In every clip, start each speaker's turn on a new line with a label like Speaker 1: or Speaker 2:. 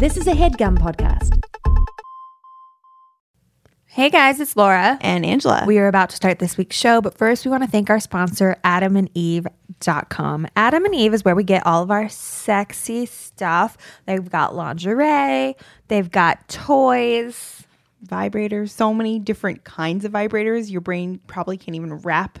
Speaker 1: This is a headgum podcast.
Speaker 2: Hey guys, it's Laura.
Speaker 3: And Angela.
Speaker 2: We are about to start this week's show, but first we want to thank our sponsor, adamandeve.com. Adam and Eve is where we get all of our sexy stuff. They've got lingerie, they've got toys,
Speaker 3: vibrators, so many different kinds of vibrators. Your brain probably can't even wrap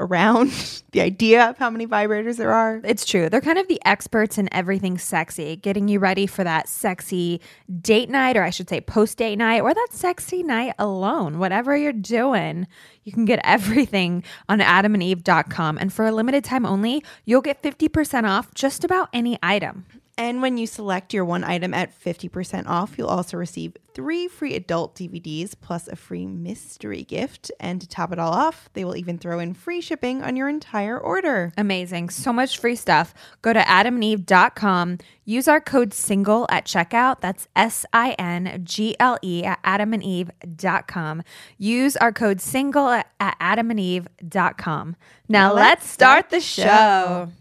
Speaker 3: around the idea of how many vibrators there are.
Speaker 2: It's true. They're kind of the experts in everything sexy, getting you ready for that sexy date night, or I should say post date night, or that sexy night alone. Whatever you're doing, you can get everything on adamandeve.com. And for a limited time only, you'll get 50% off just about any item.
Speaker 3: And when you select your one item at 50% off, you'll also receive three free adult DVDs plus a free mystery gift. And to top it all off, they will even throw in free shipping on your entire order.
Speaker 2: Amazing. So much free stuff. Go to adamandeve.com. Use our code SINGLE at checkout. That's S I N G L E at adamandeve.com. Use our code SINGLE at, adamandeve.com. Now, now let's, let's start, start the show. show.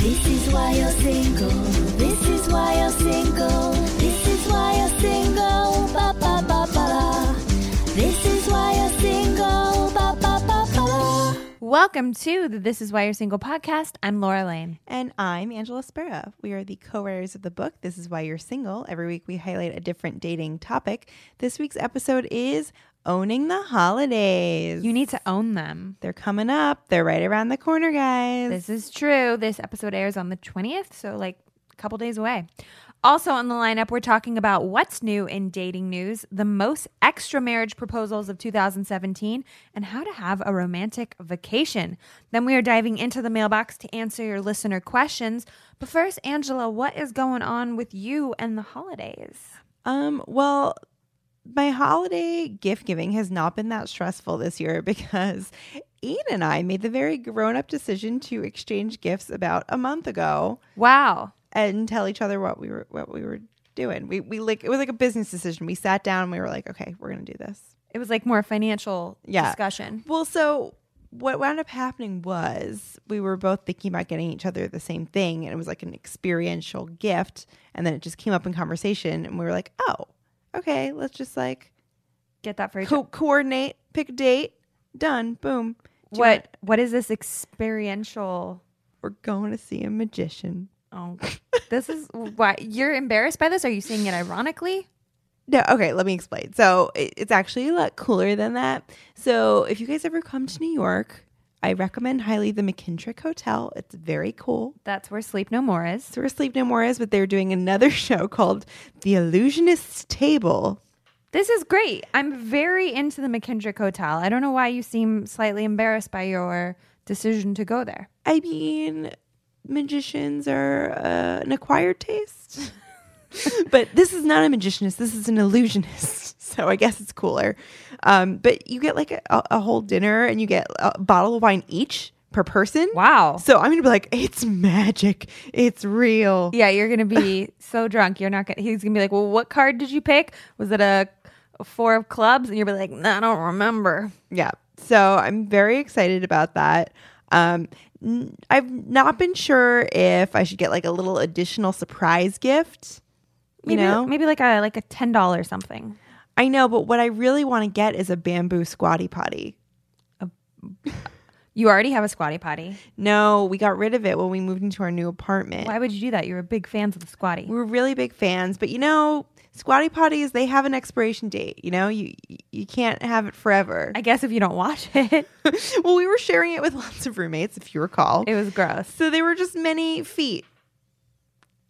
Speaker 2: This is why you're single. This is why you're single. This is why you're single. Ba ba ba ba. This is why you're single. Ba ba ba ba. Welcome to the This Is Why You're Single podcast. I'm Laura Lane.
Speaker 3: And I'm Angela Spera. We are the co writers of the book, This Is Why You're Single. Every week we highlight a different dating topic. This week's episode is owning the holidays.
Speaker 2: You need to own them.
Speaker 3: They're coming up. They're right around the corner, guys.
Speaker 2: This is true. This episode airs on the 20th, so like a couple days away. Also on the lineup, we're talking about what's new in dating news, the most extra marriage proposals of 2017, and how to have a romantic vacation. Then we are diving into the mailbox to answer your listener questions. But first, Angela, what is going on with you and the holidays?
Speaker 3: Um, well, my holiday gift giving has not been that stressful this year because Ian and I made the very grown up decision to exchange gifts about a month ago.
Speaker 2: Wow.
Speaker 3: And tell each other what we were what we were doing. We we like it was like a business decision. We sat down and we were like, okay, we're gonna do this.
Speaker 2: It was like more financial yeah. discussion.
Speaker 3: Well, so what wound up happening was we were both thinking about getting each other the same thing and it was like an experiential gift and then it just came up in conversation and we were like oh okay, let's just like
Speaker 2: get that for each
Speaker 3: co- coordinate, pick a date, done, boom.
Speaker 2: what what is this experiential?
Speaker 3: We're going to see a magician.
Speaker 2: Oh, this is why you're embarrassed by this. Are you saying it ironically?
Speaker 3: No, okay, let me explain. So it, it's actually a lot cooler than that. So if you guys ever come to New York, I recommend highly the McKittrick Hotel. It's very cool.
Speaker 2: That's where Sleep No More is.
Speaker 3: That's where Sleep No More is, but they're doing another show called The Illusionist's Table.
Speaker 2: This is great. I'm very into the McKittrick Hotel. I don't know why you seem slightly embarrassed by your decision to go there.
Speaker 3: I mean, magicians are uh, an acquired taste. but this is not a magicianist. This is an illusionist. So I guess it's cooler. Um, but you get like a, a whole dinner and you get a bottle of wine each per person.
Speaker 2: Wow.
Speaker 3: So I'm gonna be like, it's magic. It's real.
Speaker 2: Yeah, you're gonna be so drunk. You're not gonna. He's gonna be like, well, what card did you pick? Was it a, a four of clubs? And you'll be like, no, I don't remember.
Speaker 3: Yeah. So I'm very excited about that. Um, I've not been sure if I should get like a little additional surprise gift. You
Speaker 2: maybe,
Speaker 3: know,
Speaker 2: maybe like a like a ten dollars something.
Speaker 3: I know, but what I really want to get is a bamboo squatty potty.
Speaker 2: You already have a squatty potty.
Speaker 3: No, we got rid of it when we moved into our new apartment.
Speaker 2: Why would you do that? You were big fans of the squatty.
Speaker 3: We were really big fans, but you know, squatty potties they have an expiration date. You know, you you can't have it forever.
Speaker 2: I guess if you don't wash it.
Speaker 3: well, we were sharing it with lots of roommates, if you recall.
Speaker 2: It was gross.
Speaker 3: So they were just many feet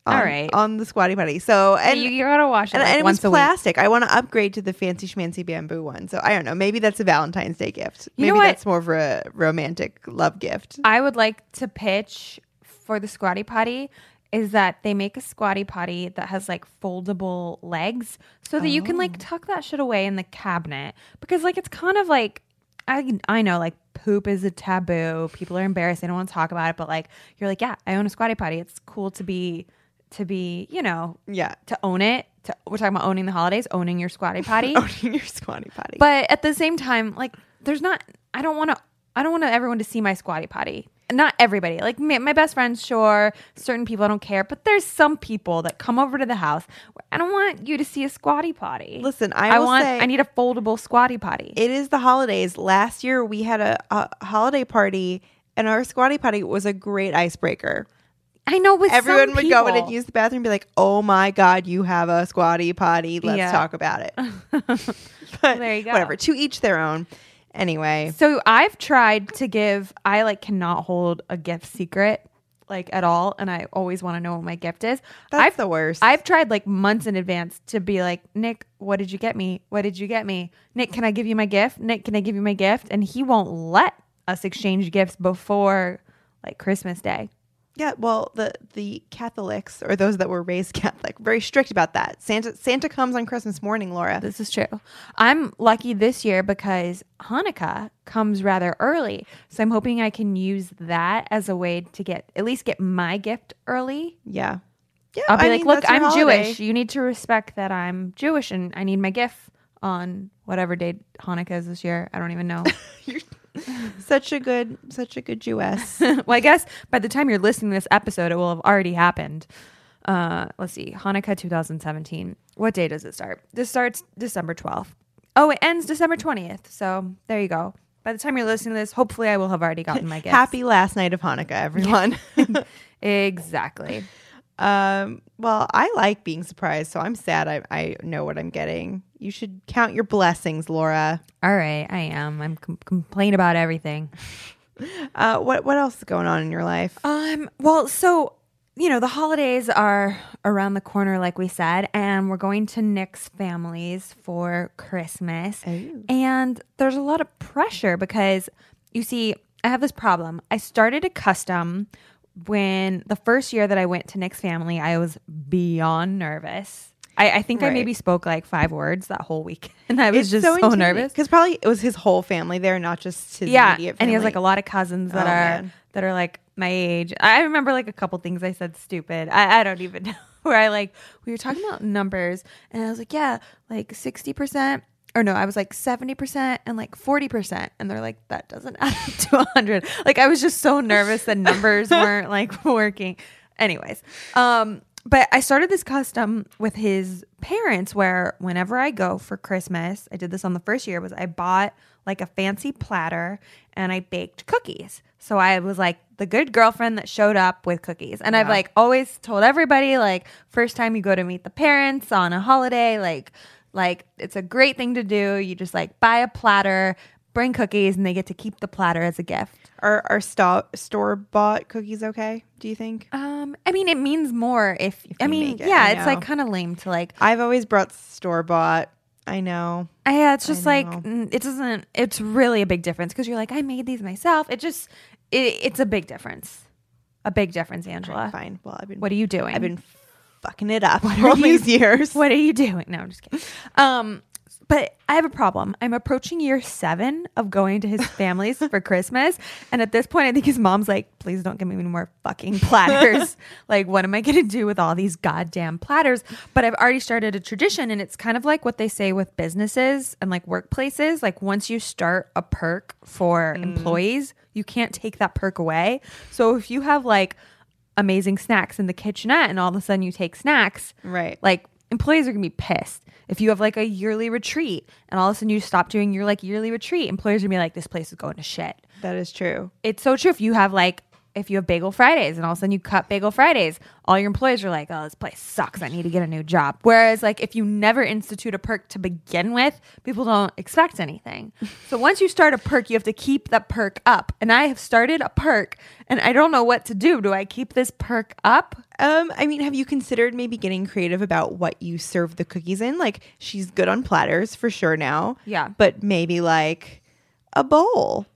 Speaker 2: on, All right.
Speaker 3: on the squatty potty. So and
Speaker 2: you, you gotta wash it,
Speaker 3: and,
Speaker 2: like
Speaker 3: and it
Speaker 2: once
Speaker 3: was plastic. I want to upgrade to the fancy schmancy bamboo one. So I don't know. Maybe that's a Valentine's Day gift.
Speaker 2: You
Speaker 3: maybe
Speaker 2: know
Speaker 3: that's more of a romantic love gift.
Speaker 2: I would like to pitch for the squatty potty is that they make a squatty potty that has like foldable legs so that you can like oh. tuck that shit away in the cabinet because like it's kind of like I I know like poop is a taboo. People are embarrassed. They don't want to talk about it, but like you're like, yeah, I own a squatty potty. It's cool to be to be, you know,
Speaker 3: yeah,
Speaker 2: to own it. To, we're talking about owning the holidays, owning your squatty potty,
Speaker 3: owning your squatty potty.
Speaker 2: But at the same time, like, there's not. I don't want to. I don't want everyone to see my squatty potty. not everybody. Like my, my best friends, sure. Certain people I don't care, but there's some people that come over to the house. Where I don't want you to see a squatty potty.
Speaker 3: Listen, I,
Speaker 2: I want. I need a foldable squatty potty.
Speaker 3: it is the holidays. Last year we had a, a holiday party, and our squatty potty was a great icebreaker.
Speaker 2: I know with
Speaker 3: Everyone would go in and use the bathroom and be like, "Oh my god, you have a squatty potty. Let's
Speaker 2: Yeah.
Speaker 3: talk about it." but
Speaker 2: There you go.
Speaker 3: Whatever. To each their own. Anyway,
Speaker 2: So I've tried to give. I like cannot hold a gift secret like at all, and I always want to know what my gift is.
Speaker 3: that's
Speaker 2: I've
Speaker 3: the worst.
Speaker 2: I've tried like months in advance to be like, Nick, what did you get me? What did you get me? Nick, can I give you my gift? Nick, can I give you my gift? And he won't let us exchange gifts before like Christmas Day.
Speaker 3: Yeah, well, the the Catholics or those that were raised Catholic, very strict about that. Santa Santa comes on Christmas morning, Laura.
Speaker 2: This is true. I'm lucky this year because Hanukkah comes rather early. So I'm hoping I can use that as a way to get at least get my gift early.
Speaker 3: Yeah. Yeah.
Speaker 2: I'll be
Speaker 3: I
Speaker 2: like,
Speaker 3: mean,
Speaker 2: look, I'm
Speaker 3: holiday."
Speaker 2: Jewish. You need to respect that I'm Jewish and I need my gift on whatever day Hanukkah is this year. I don't even know.
Speaker 3: Such a good such a good Jewess.
Speaker 2: well, I guess by the time you're listening to this episode, it will have already happened. Uh, let's see, Hanukkah 2017. What day does it start? This starts December 12th. Oh, it ends December 20th. So there you go. By the time you're listening to this, hopefully I will have already gotten my gift.
Speaker 3: Happy last night of Hanukkah, everyone.
Speaker 2: Exactly.
Speaker 3: um, well, I like being surprised, so I'm sad I, I know what I'm getting. You should count your blessings, Laura.
Speaker 2: All right, I am. I'm com- complain about everything.
Speaker 3: Uh, what what else is going on in your life?
Speaker 2: Um, well, so you know, the holidays are around the corner, like we said, and we're going to Nick's families for Christmas.
Speaker 3: Oh.
Speaker 2: And there's a lot of pressure because you see, I have this problem. I started a custom when the first year that I went to Nick's family, I was beyond nervous. I, I think I maybe spoke like five words that whole week, and I was just so, nervous.
Speaker 3: because probably it was his whole family there, not just his
Speaker 2: yeah
Speaker 3: immediate
Speaker 2: and he has like a lot of cousins that
Speaker 3: Oh,
Speaker 2: are
Speaker 3: man.
Speaker 2: that are like my age. I remember like a couple things i said stupid. I, I don't even know where i like we were talking about numbers and i was like yeah like 60% or no i was like 70% and like 40% and they're like that doesn't add up to 100 like i was just so nervous that numbers weren't like working. Anyways um but I started this custom with his parents where whenever I go for Christmas, I did this on the first year was I bought like a fancy platter and I baked cookies. So I was like the good girlfriend that showed up with cookies. And I've like always told everybody like first time you go to meet the parents on a holiday like like it's a great thing to do. You just like buy a platter, bring cookies and they get to keep the platter as a gift.
Speaker 3: Are are sto- store bought cookies okay? Do you think?
Speaker 2: Um I mean it means more if, I
Speaker 3: you
Speaker 2: mean
Speaker 3: it,
Speaker 2: yeah,
Speaker 3: I
Speaker 2: it's like kind of lame to like
Speaker 3: I've always brought store bought. I know.
Speaker 2: Yeah, it's just like it doesn't. It's really a big difference because you're like, I made these myself. It just, it, it's a big difference, a big difference, Angela.
Speaker 3: Fine. Well, I've been
Speaker 2: What are you doing?
Speaker 3: I've been fucking it up
Speaker 2: are
Speaker 3: all
Speaker 2: you-
Speaker 3: these years.
Speaker 2: What are you doing? No, I'm just kidding. Um, but I have a problem. I'm approaching year seven of going to his family's for Christmas, and at this point, I think his mom's like, "Please don't give me any more fucking platters. like, what am I gonna do with all these goddamn platters?" But I've already started a tradition, and it's kind of like what they say with businesses and like workplaces. Like, once you start a perk for mm. employees, you can't take that perk away. So if you have like amazing snacks in the kitchenette, and all of a sudden you take snacks,
Speaker 3: Right.
Speaker 2: like employees are gonna be pissed if you have like a yearly retreat and all of a sudden you stop doing your like yearly retreat employers are gonna be like this place is going to shit
Speaker 3: That is true.
Speaker 2: it's so true if you have like if you have bagel fridays and all of a sudden you cut bagel fridays all your employees are like oh this place sucks i need to get a new job whereas like if you never institute a perk to begin with people don't expect anything so once you start a perk you have to keep that perk up and i have started a perk and i don't know what to do do i keep this perk up
Speaker 3: Um, I mean, have you considered maybe getting creative about what you serve the cookies in? Like, she's good on platters for sure now.
Speaker 2: Yeah.
Speaker 3: But maybe like a bowl.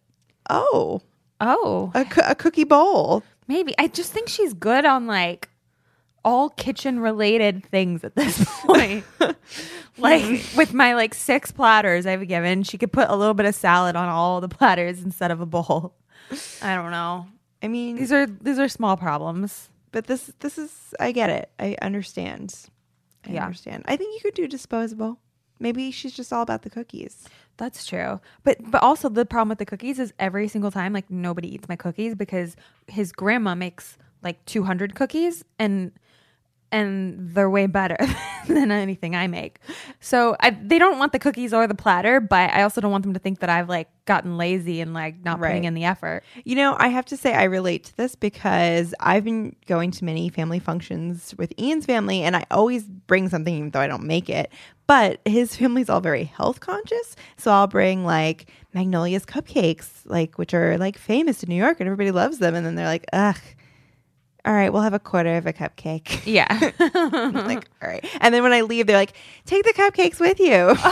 Speaker 3: Oh,
Speaker 2: oh
Speaker 3: a, a cookie bowl.
Speaker 2: Maybe. I just think she's good on like all kitchen related things at this point. like with my like six platters I've given, she could put a little bit of salad on all the platters instead of a bowl. I don't know.
Speaker 3: I mean,
Speaker 2: These are these are small problems.
Speaker 3: but this this is I get it. I understand. I
Speaker 2: Yeah.
Speaker 3: understand. I think you could do disposable. Maybe she's just all about the cookies.
Speaker 2: That's true. But but also the problem with the cookies is every single time like nobody eats my cookies because his grandma makes like 200 cookies and and they're way better than anything I make. So I, they don't want the cookies or the platter, but I also don't want them to think that I've like gotten lazy and like not
Speaker 3: Right.
Speaker 2: putting in the effort.
Speaker 3: You know, I have to say I relate to this because I've been going to many family functions with Ian's family and I always bring something even though I don't make it. But his family's all very health conscious. So I'll bring like Magnolia's cupcakes, like which are like famous in New York and everybody loves them. And then they're like, ugh, all right, we'll have a quarter of a cupcake.
Speaker 2: Yeah.
Speaker 3: Like, all right. And then when I leave, they're like, take the cupcakes with you.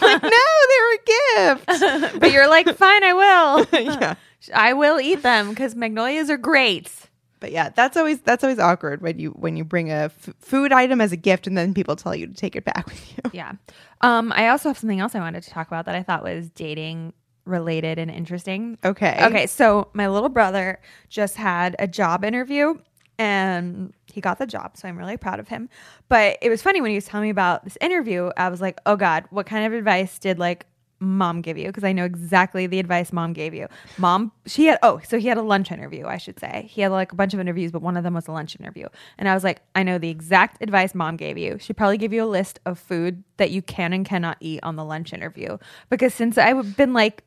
Speaker 3: Like, no, they're a gift.
Speaker 2: but you're like, fine, I will.
Speaker 3: yeah.
Speaker 2: I will eat them because magnolias are great.
Speaker 3: But yeah, that's always that's always awkward when you when you bring a f- food item as a gift and then people tell you to take it back with you.
Speaker 2: Yeah. Um, I also have something else I wanted to talk about that I thought was dating related and interesting.
Speaker 3: Okay.
Speaker 2: Okay, so my little brother just had a job interview and he got the job, so I'm really proud of him. But it was funny when he was telling me about this interview, I was like, "Oh god, what kind of advice did like mom give you?" Because I know exactly the advice mom gave you. Mom, she had oh, so he had a lunch interview, I should say. He had like a bunch of interviews, but one of them was a lunch interview. And I was like, "I know the exact advice mom gave you. She probably gave you a list of food that you can and cannot eat on the lunch interview." Because since I've been like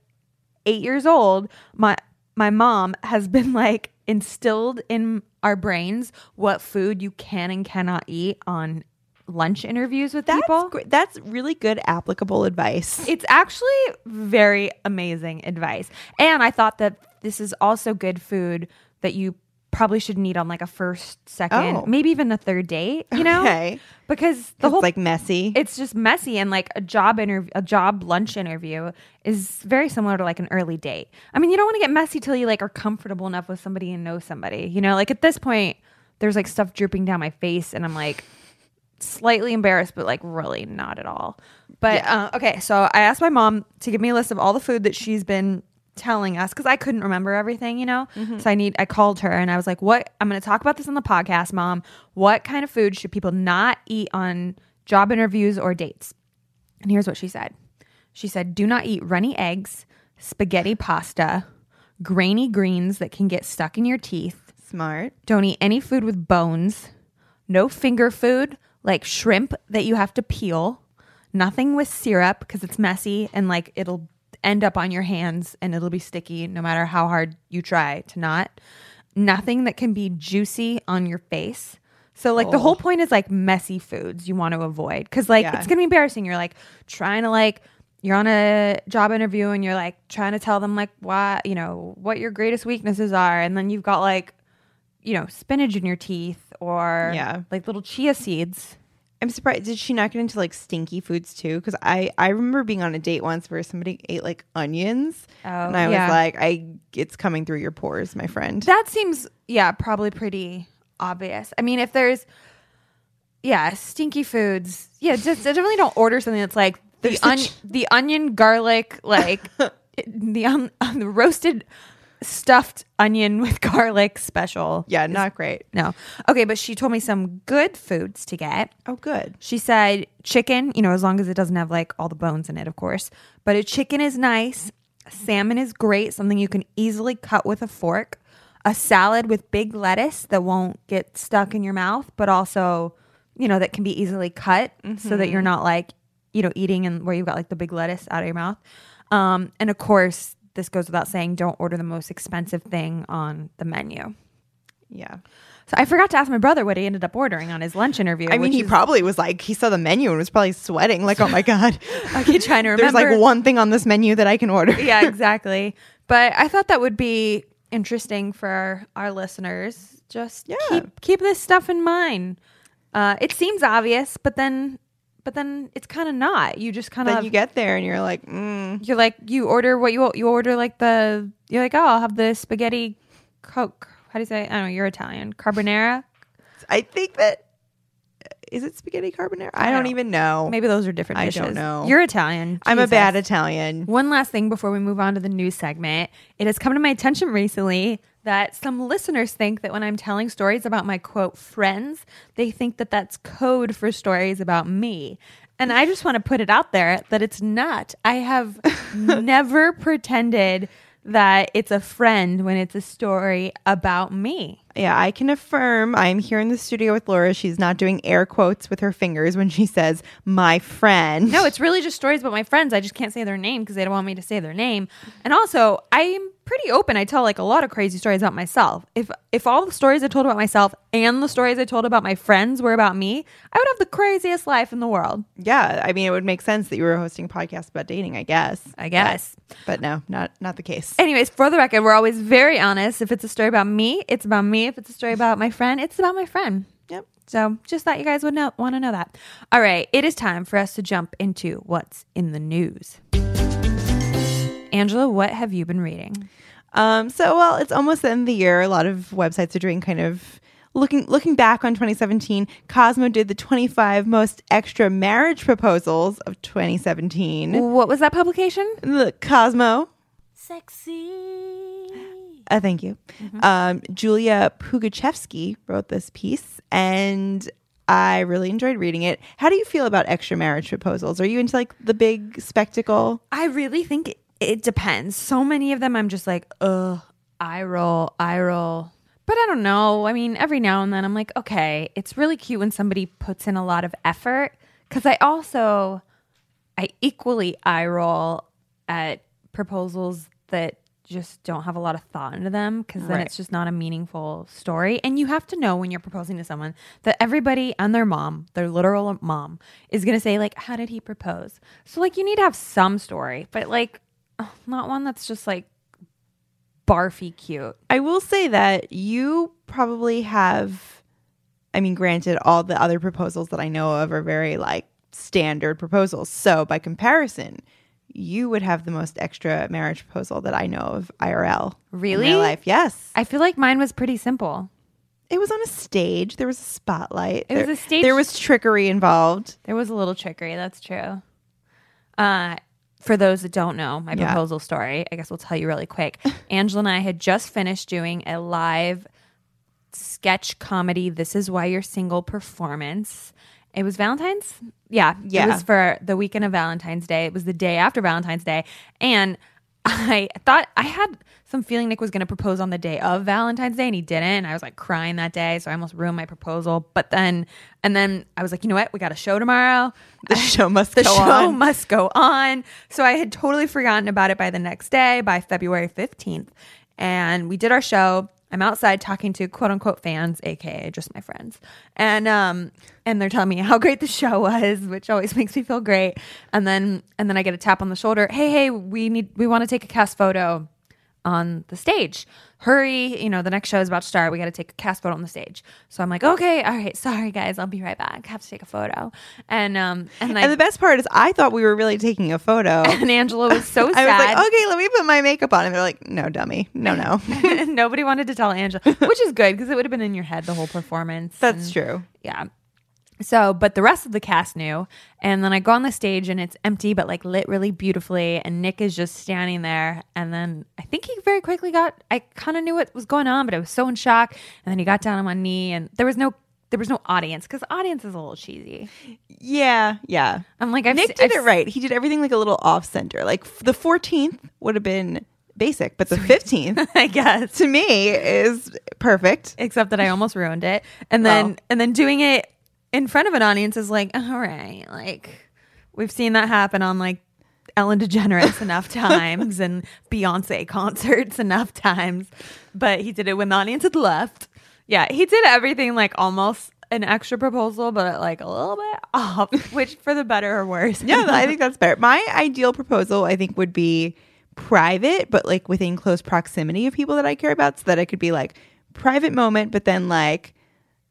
Speaker 2: eight years old, my my mom has been like instilled in our brains what food you can and cannot eat on lunch interviews with
Speaker 3: That's
Speaker 2: people.
Speaker 3: great. That's really good applicable advice.
Speaker 2: It's actually very amazing advice. And I thought that this is also good food that you probably shouldn't eat on like a first, second,
Speaker 3: Oh.
Speaker 2: maybe even a third date, you know?
Speaker 3: Okay.
Speaker 2: Because the whole
Speaker 3: like messy.
Speaker 2: it's just messy and like a job interview a job lunch interview is very similar to like an early date i mean you don't want to get messy till you like are comfortable enough with somebody and know somebody you know like at this point there's like stuff dripping down my face and i'm like slightly embarrassed but like really not at all. But uh, okay so i asked my mom to give me a list of all the food that she's been telling us because i couldn't remember everything you know? So i need i called her and i was like what i'm going to talk about this on the podcast mom. What kind of food should people not eat on job interviews or dates? And here's what she said. She said do not eat runny eggs spaghetti pasta grainy greens that can get stuck in your teeth.
Speaker 3: Smart.
Speaker 2: don't eat any food with bones. No finger food like shrimp that you have to peel. Nothing with syrup because it's messy and like it'll end up on your hands and it'll be sticky no matter how hard you try to not. Nothing that can be juicy on your face. So like the whole oh. point is like messy foods you want to avoid cuz like
Speaker 3: Yeah.
Speaker 2: it's going to be embarrassing. You're like trying to like you're on a job interview and you're like trying to tell them like why, you know, what your greatest weaknesses are and then you've got like you know, spinach in your teeth or
Speaker 3: Yeah.
Speaker 2: like little chia seeds.
Speaker 3: I'm surprised. Did she not get into like stinky foods too? Because I I remember being on a date once where somebody ate like onions,
Speaker 2: Oh,
Speaker 3: and I
Speaker 2: yeah.
Speaker 3: was like, I it's coming through your pores, my friend.
Speaker 2: That seems, yeah, probably pretty obvious. I mean, if there's, yeah, stinky foods, yeah, just definitely don't order something that's like the on, the onion garlic, like the un, the roasted stuffed onion with garlic special.
Speaker 3: yeah, not great.
Speaker 2: No. Okay, but she told me some good foods to get.
Speaker 3: Oh, good.
Speaker 2: She said chicken, you know, as long as it doesn't have like all the bones in it, of course. But a chicken is nice. Salmon is great, something you can easily cut with a fork. A salad with big lettuce that won't get stuck in your mouth, but also, you know, that can be easily cut so that you're not like, you know, eating and where you've got like the big lettuce out of your mouth. Um, and of course, this goes without saying, don't order the most expensive thing on the menu.
Speaker 3: Yeah.
Speaker 2: So I forgot to ask my brother what he ended up ordering on his lunch interview.
Speaker 3: I mean, he
Speaker 2: is-
Speaker 3: probably was like, he saw the menu and was probably sweating, like, oh my god.
Speaker 2: Okay, trying to remember.
Speaker 3: There's like one thing on this menu that I can order.
Speaker 2: yeah, exactly. But I thought that would be interesting for our listeners. Just
Speaker 3: Yeah.
Speaker 2: keep keep this stuff in mind. Uh, it seems obvious, but then but then it's kind of not. You just kind of
Speaker 3: you get there and you're like, mm,
Speaker 2: you're like you order what you you order like the you're like oh I'll have the spaghetti coke. How do you say? I don't know. You're Italian. Carbonara.
Speaker 3: I think that is it spaghetti carbonara? I don't
Speaker 2: don't-
Speaker 3: even know.
Speaker 2: Maybe those are different Dishes.
Speaker 3: I don't know.
Speaker 2: You're Italian.
Speaker 3: I'm a bad Italian.
Speaker 2: One last thing before we move on to the news segment. It has come to my attention recently that some listeners think that when I'm telling stories about my quote friends, they think that that's code for stories about me. And I just want to put it out there that it's not. I have never pretended that it's a friend when it's a story about me.
Speaker 3: Yeah, I can affirm I'm here in the studio with Laura. She's not doing air quotes with her fingers when she says, my friend.
Speaker 2: No, it's really just stories about my friends. I just can't say their name because they don't want me to say their name. And also, I'm pretty open. I tell like a lot of crazy stories about myself. If if all the stories I told about myself and the stories I told about my friends were about me, I would have the craziest life in the world.
Speaker 3: Yeah, I mean, it would make sense that you were hosting podcasts about dating, I guess.
Speaker 2: I guess.
Speaker 3: But, but no, not not the case.
Speaker 2: Anyways, for the record, we're always very honest. If it's a story about me, it's about me. If it's a story about my friend, it's about my friend.
Speaker 3: Yep.
Speaker 2: So just thought you guys would know, want to know that. All right, it is time for us to jump into what's in the news. Angela, what have you been reading?
Speaker 3: Um, so well, it's almost the end of the year. A lot of websites are doing kind of looking looking back on 2017. Cosmo did the 25 most extra marriage proposals of 2017.
Speaker 2: What was that publication?
Speaker 3: The Cosmo.
Speaker 2: Sexy.
Speaker 3: Uh, thank you. Um, Julia Pugachevsky wrote this piece, and I really enjoyed reading it. How do you feel about extra marriage proposals? Are you into like the big spectacle?
Speaker 2: I really think it, depends. So many of them, I'm just like, ugh, eye roll, eye roll. But I don't know. I mean, every now and then, I'm like, okay, it's really cute when somebody puts in a lot of effort. Because I also, I equally eye roll at proposals that just don't have a lot of thought into them because then
Speaker 3: Right.
Speaker 2: it's just not a meaningful story. And you have to know when you're proposing to someone that everybody and their mom, their literal mom, is going to say, like, how did he propose? So, like, you need to have some story, but like, not one that's just like barfy cute.
Speaker 3: I will say that you probably have, I mean, granted, all the other proposals that I know of are very like standard proposals. So by comparison, you would have the most extra marriage proposal that I know of IRL. in
Speaker 2: Really?
Speaker 3: my life. Yes.
Speaker 2: I feel like mine was pretty simple.
Speaker 3: It was on a stage. There was a spotlight.
Speaker 2: It was a stage-
Speaker 3: There was trickery involved.
Speaker 2: There was a little trickery. That's true. Uh, for those that don't know my
Speaker 3: Yeah.
Speaker 2: proposal story, I guess we'll tell you really quick. Angela and I had just finished doing a live sketch comedy. This is why you're single performance. It was Valentine's. Yeah,
Speaker 3: Yeah.
Speaker 2: It was for the weekend of Valentine's Day. It was the day after Valentine's Day, and I thought I had some feeling Nick was going to propose on the day of Valentine's Day, and he didn't. And I was like crying that day, so I almost ruined my proposal. But then, and then I was like, you know what? We got a show tomorrow.
Speaker 3: The show must
Speaker 2: The
Speaker 3: go
Speaker 2: show
Speaker 3: on.
Speaker 2: must go on. So I had totally forgotten about it by the next day, by February 15th. And we did our show. I'm outside talking to quote unquote fans, aka just my friends. And um and they're telling me how great the show was, which always makes me feel great. And then and then I get a tap on the shoulder. Hey, hey, we need we want to take a cast photo on the stage. Hurry, you know, the next show is about to start. We got to take a cast photo on the stage. So I'm like, okay, all right, sorry guys, I'll be right back. have to take a photo. And um and I
Speaker 3: And the best part is, I thought we were really taking a photo.
Speaker 2: and Angela was so
Speaker 3: I
Speaker 2: sad.
Speaker 3: was like, okay, let me put my makeup on. And they're like, no, dummy. No, no.
Speaker 2: Nobody wanted to tell Angela, which is good because it would have been in your head the whole performance.
Speaker 3: That's
Speaker 2: And-
Speaker 3: true.
Speaker 2: Yeah. So, but the rest of the cast knew. And then I go on the stage and it's empty, but like lit really beautifully. And Nick is just standing there. And then I think he very quickly got, I kind of knew what was going on, but I was so in shock. And then he got down on one knee and there was no, there was no audience because audience is a little cheesy.
Speaker 3: Yeah, yeah.
Speaker 2: I'm like, I've
Speaker 3: Nick
Speaker 2: se-
Speaker 3: did
Speaker 2: I've
Speaker 3: it right. He did everything like a little off center. Like f- the 14th would have been basic, but the 15th
Speaker 2: I guess.
Speaker 3: to me is perfect.
Speaker 2: except that I almost ruined it. And then
Speaker 3: Well.
Speaker 2: and then doing it in front of an audience is like, all right, like we've seen that happen on like Ellen DeGeneres enough times and Beyonce concerts enough times. But he did it when the audience had left. Yeah, he did everything like almost an extra proposal, but like a little bit off, which for the better or worse.
Speaker 3: Yeah, I think that's better. My ideal proposal, I think, would be private, but like within close proximity of people that I care about, so that it could be like private moment, but then like,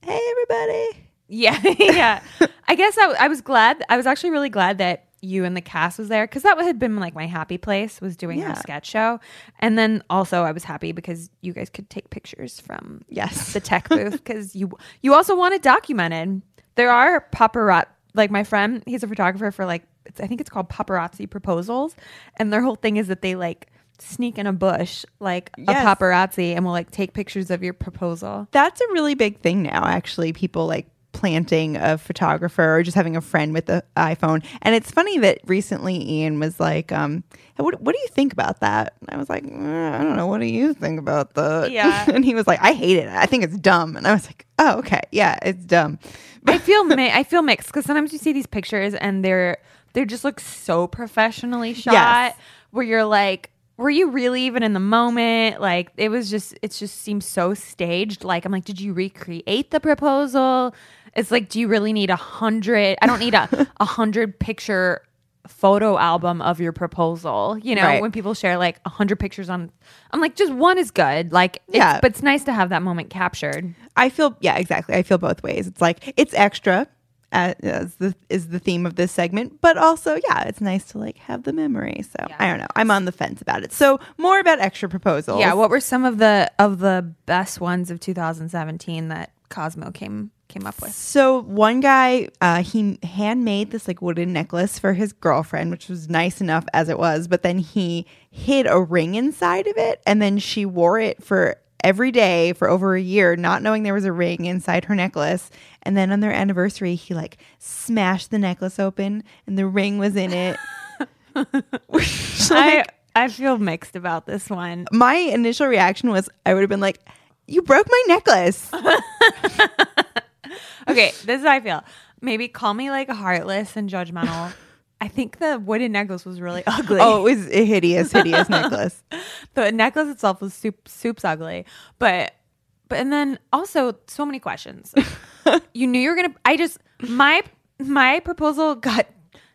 Speaker 3: hey, everybody.
Speaker 2: Yeah, yeah. I guess I, I was glad. I was actually really glad that you and the cast was there because that had been like my happy place was doing
Speaker 3: Yeah.
Speaker 2: our sketch show, and then also I was happy because you guys could take pictures from
Speaker 3: Yes.
Speaker 2: the tech booth because you you also want it documented. There are paparazzi. Like my friend, he's a photographer for like it's, I think it's called paparazzi proposals, and their whole thing is that they like sneak in a bush like
Speaker 3: Yes.
Speaker 2: a paparazzi and will like take pictures of your proposal.
Speaker 3: That's a really big thing now, actually. People like planting a photographer or just having a friend with the iPhone. And it's funny that recently Ian was like, um, what, what do you think about that? And I was like, "Uh, I don't know. What do you think about that?
Speaker 2: Yeah.
Speaker 3: and he was like, I hate it. I think it's dumb. And I was like, oh, okay. Yeah, it's dumb.
Speaker 2: I feel mi- I feel mixed because sometimes you see these pictures and they're they just look so professionally shot.
Speaker 3: Yes.
Speaker 2: Where you're like, were you really even in the moment? Like it was just it just seems so staged. Like I'm like, did you recreate the proposal? It's like, do you really need a hundred? I don't need a a hundred picture photo album of your proposal. You know,
Speaker 3: Right.
Speaker 2: when people share like a hundred pictures on, I'm like, just one is good. Like, it's,
Speaker 3: Yeah.
Speaker 2: but it's nice to have that moment captured.
Speaker 3: I feel yeah, exactly. I feel both ways. It's like it's extra uh, as the is the theme of this segment, but also yeah, it's nice to like have the memory. So
Speaker 2: Yeah.
Speaker 3: I don't know. I'm on the fence about it. So more about extra proposals.
Speaker 2: Yeah, what were some of the of the best ones of 2017 that Cosmo came came up with?
Speaker 3: So one guy, uh, he handmade this like wooden necklace for his girlfriend, which was nice enough as it was. But then he hid a ring inside of it, and then she wore it for every day for over a year, not knowing there was a ring inside her necklace. And then on their anniversary, he like smashed the necklace open, and the ring was in it. Which,
Speaker 2: I I feel mixed about this one.
Speaker 3: my initial reaction was, I would have been like, "You broke my necklace."
Speaker 2: Okay, this is how I feel. Maybe call me like heartless and judgmental. I think the wooden necklace was really ugly.
Speaker 3: oh, it was a hideous, hideous necklace.
Speaker 2: the necklace itself was soup soup's ugly. But but and then also so many questions. you knew you were gonna I just my my proposal got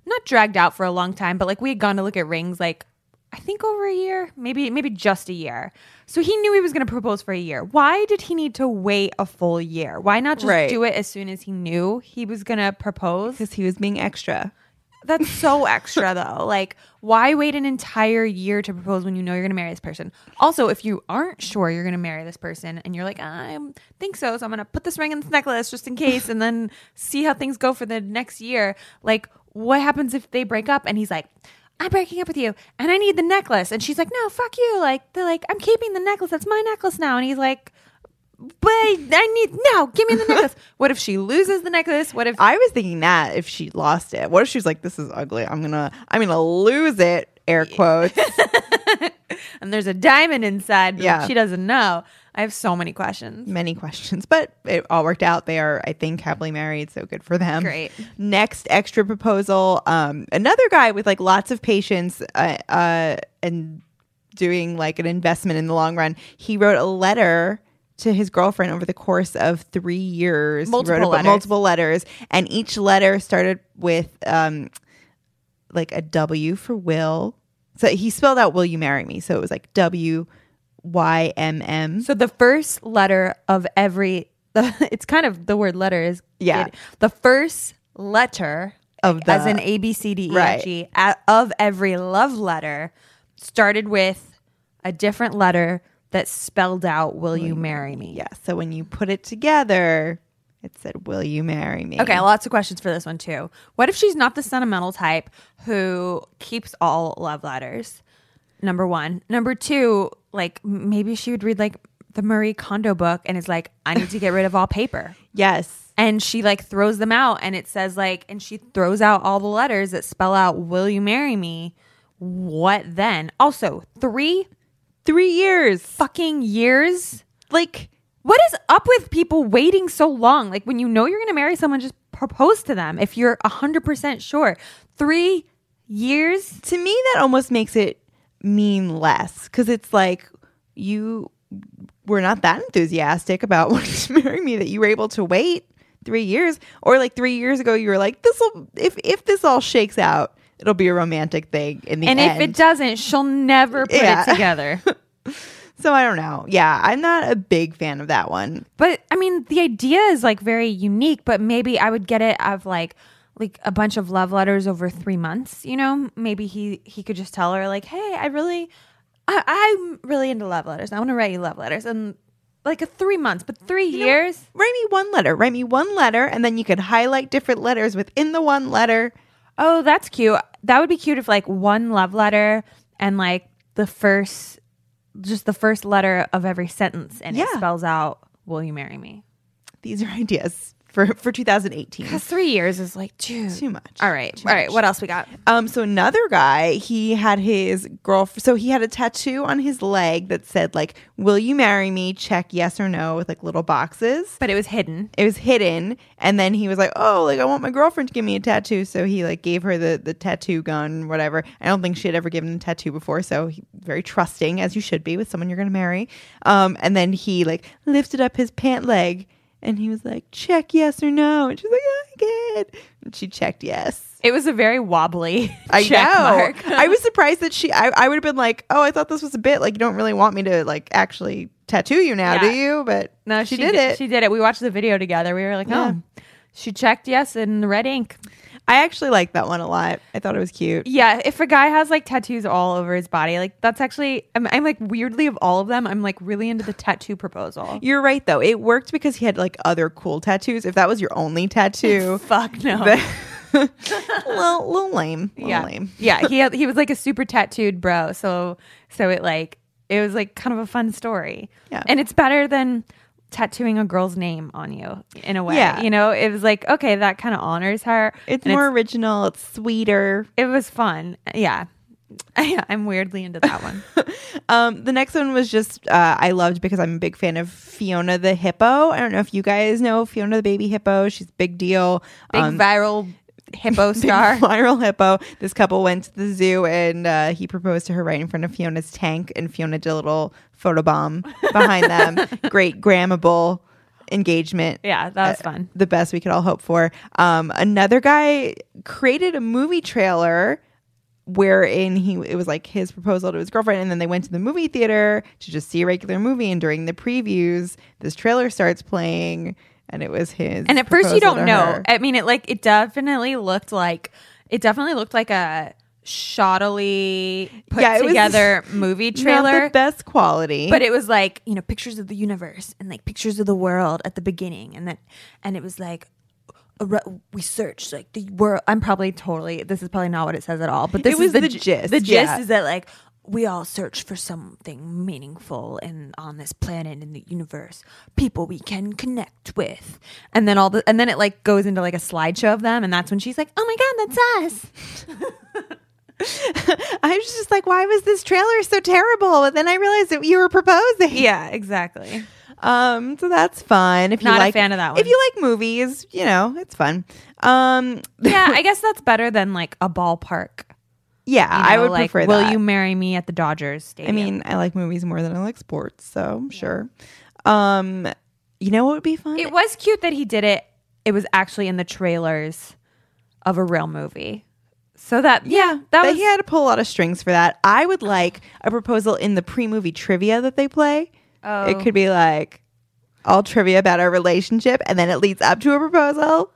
Speaker 2: not dragged out for a long time, but like we had gone to look at rings like I think over a year, maybe maybe just a year. So he knew he was going to propose for a year. Why did he need to wait a full year? Why not just
Speaker 3: Right.
Speaker 2: do it as soon as he knew he was going to propose?
Speaker 3: because he was being extra.
Speaker 2: That's so extra though. Like, why wait an entire year to propose when you know you're going to marry this person? Also, if you aren't sure you're going to marry this person and you're like, I think so, so I'm going to put this ring in this necklace just in case and then see how things go for the next year. Like, what happens if they break up and he's like, I'm breaking up with you and I need the necklace. And she's like, no, fuck you. Like, they're like, I'm keeping the necklace. That's my necklace now. And he's like, but I need, no, give me the necklace. what if she loses the necklace? What if
Speaker 3: I was thinking that if she lost it, what if she was like, "This is ugly. I'm gonna, I'm gonna lose it." Air quotes.
Speaker 2: and there's a diamond inside. But
Speaker 3: Yeah.
Speaker 2: She doesn't know. I have so many questions.
Speaker 3: Many questions, but it all worked out. They are, I think, happily married. So good for them.
Speaker 2: Great.
Speaker 3: Next extra proposal. Um, another guy with like lots of patience, uh, uh, and doing like an investment in the long run. He wrote a letter to his girlfriend over the course of three years. He
Speaker 2: Multiple letters.
Speaker 3: multiple letters, and each letter started with um, like a W for will. So he spelled out "Will you marry me?" So it was like W Y M M.
Speaker 2: So the first letter of every, the, it's kind of the word letter is
Speaker 3: Yeah.
Speaker 2: The first letter
Speaker 3: Of
Speaker 2: as
Speaker 3: the-
Speaker 2: in A B C D E
Speaker 3: Right.
Speaker 2: F G a- of every love letter started with a different letter that spelled out "Will you marry me?"
Speaker 3: Yeah. So when you put it together, it said, "Will you marry me?"
Speaker 2: Okay, lots of questions for this one too. What if she's not the sentimental type who keeps all love letters? Number one. Number two, like maybe she would read like the Marie Kondo book and is like, I need to get rid of all paper.
Speaker 3: Yes.
Speaker 2: And she like throws them out and it says like, and she throws out all the letters that spell out, Will you marry me? What then? Also, three
Speaker 3: Three years.
Speaker 2: fucking years?
Speaker 3: Like,
Speaker 2: What is up with people waiting so long? Like when you know you're going to marry someone, just propose to them if you're 100% sure. Three years?
Speaker 3: to me, that almost makes it mean less because it's like you were not that enthusiastic about wanting to marry me that you were able to wait three years, or like three years ago, you were like, "This will if if this all shakes out, it'll be a romantic thing in the
Speaker 2: And
Speaker 3: end."
Speaker 2: if it doesn't, she'll never put
Speaker 3: Yeah.
Speaker 2: it together.
Speaker 3: So I don't know. Yeah, I'm not a big fan of that one.
Speaker 2: but I mean, the idea is like very unique, but maybe I would get it of like like a bunch of love letters over three months, you know? Maybe he he could just tell her like, Hey, I really I, I'm really into love letters. I want to write you love letters. And like a three months, but three years.
Speaker 3: Write me one letter. Write me one letter, and then you could highlight different letters within the one letter.
Speaker 2: Oh, that's cute. That would be cute if like one love letter and like the first, just the first letter of every sentence and it spells out, "Will you marry me?"
Speaker 3: These are ideas for for 2018.
Speaker 2: Because three years is like too
Speaker 3: Too much.
Speaker 2: All right, all right. What else we got?
Speaker 3: Um, so another guy, he had his girlfriend. So he had a tattoo on his leg that said like, "Will you marry me?" Check yes or no with like little boxes.
Speaker 2: But it was hidden.
Speaker 3: It was hidden, and then he was like, "Oh, like I want my girlfriend to give me a tattoo." So he like gave her the the tattoo gun, whatever. I don't think she had ever given a tattoo before, so he, very trusting as you should be with someone you're gonna marry. Um, and then he like lifted up his pant leg, and he was like, "Check yes or no," and she's like, "I good," and she checked yes.
Speaker 2: It was a very wobbly.
Speaker 3: I
Speaker 2: check
Speaker 3: know.
Speaker 2: mark.
Speaker 3: I was surprised that she. I, I would have been like, "Oh, I thought this was a bit. Like, you don't really want me to like actually tattoo you now, do you?" But
Speaker 2: No,
Speaker 3: she, did, it.
Speaker 2: She did it. We watched the video together. We were like,
Speaker 3: Yeah.
Speaker 2: oh, she checked yes in the red ink.
Speaker 3: I actually liked that one a lot. I thought it was cute.
Speaker 2: Yeah, if a guy has like tattoos all over his body, like that's actually, I'm, I'm like weirdly of all of them, I'm like really into the tattoo proposal.
Speaker 3: You're right though. It worked because he had like other cool tattoos. If that was your only tattoo,
Speaker 2: Fuck no.
Speaker 3: a little, little lame. Little
Speaker 2: yeah,
Speaker 3: lame.
Speaker 2: yeah. He had, he was like a super tattooed bro, so so it like it was like kind of a fun story.
Speaker 3: Yeah.
Speaker 2: and it's better than tattooing a girl's name on you in a way.
Speaker 3: Yeah.
Speaker 2: you know, it was like okay, that kind of honors her.
Speaker 3: It's more original. It's sweeter.
Speaker 2: It was fun. Yeah. Yeah, I'm weirdly into that one.
Speaker 3: Um, the next one was just uh, I loved because I'm a big fan of Fiona the hippo. I don't know if you guys know Fiona the baby hippo. She's a big deal.
Speaker 2: Big
Speaker 3: Um,
Speaker 2: viral hippo star.
Speaker 3: viral hippo. This couple went to the zoo and uh, he proposed to her right in front of Fiona's tank, and Fiona did a little photobomb behind them. Great grammable engagement.
Speaker 2: Yeah, that was
Speaker 3: Uh,
Speaker 2: fun.
Speaker 3: The best we could all hope for. Um, another guy created a movie trailer wherein he it was like his proposal to his girlfriend and then they went to the movie theater to just see a regular movie and during the previews this trailer starts playing and it was his
Speaker 2: And at first you don't know.
Speaker 3: her.
Speaker 2: I mean, it like it definitely looked like it definitely looked like a shoddily put
Speaker 3: Yeah,
Speaker 2: together movie
Speaker 3: Not the
Speaker 2: trailer.
Speaker 3: best quality
Speaker 2: But it was like you know pictures of the universe and like pictures of the world at the beginning, and then and it was like re- we searched like the world. I'm probably totally. This is probably not what it says at all. But this
Speaker 3: It was
Speaker 2: is the,
Speaker 3: the gist,
Speaker 2: The gist
Speaker 3: yeah.
Speaker 2: is that like we all search for something meaningful and on this planet in the universe, people we can connect with, and then all the and then it like goes into like a slideshow of them, and that's when she's like, "Oh my god, that's us."
Speaker 3: I was just like why was this trailer so terrible and then I realized that you were proposing
Speaker 2: Yeah, exactly.
Speaker 3: um so that's fun if you
Speaker 2: Not a
Speaker 3: like
Speaker 2: fan of that one.
Speaker 3: if you like movies you know it's fun um
Speaker 2: Yeah, I guess that's better than like a ballpark.
Speaker 3: yeah
Speaker 2: You
Speaker 3: I would
Speaker 2: like,
Speaker 3: prefer
Speaker 2: Will
Speaker 3: that
Speaker 2: you marry me at the Dodgers Stadium?
Speaker 3: I mean, I like movies more than I like sports, so sure. Um, you know what would be fun?
Speaker 2: it was cute that he did it. It was actually in the trailers of a real movie. So that yeah, that
Speaker 3: But
Speaker 2: was
Speaker 3: he had to pull a lot of strings for that. I would like a proposal in the pre-movie trivia that they play.
Speaker 2: Oh.
Speaker 3: It could be like all trivia about our relationship, and then it leads up to a proposal.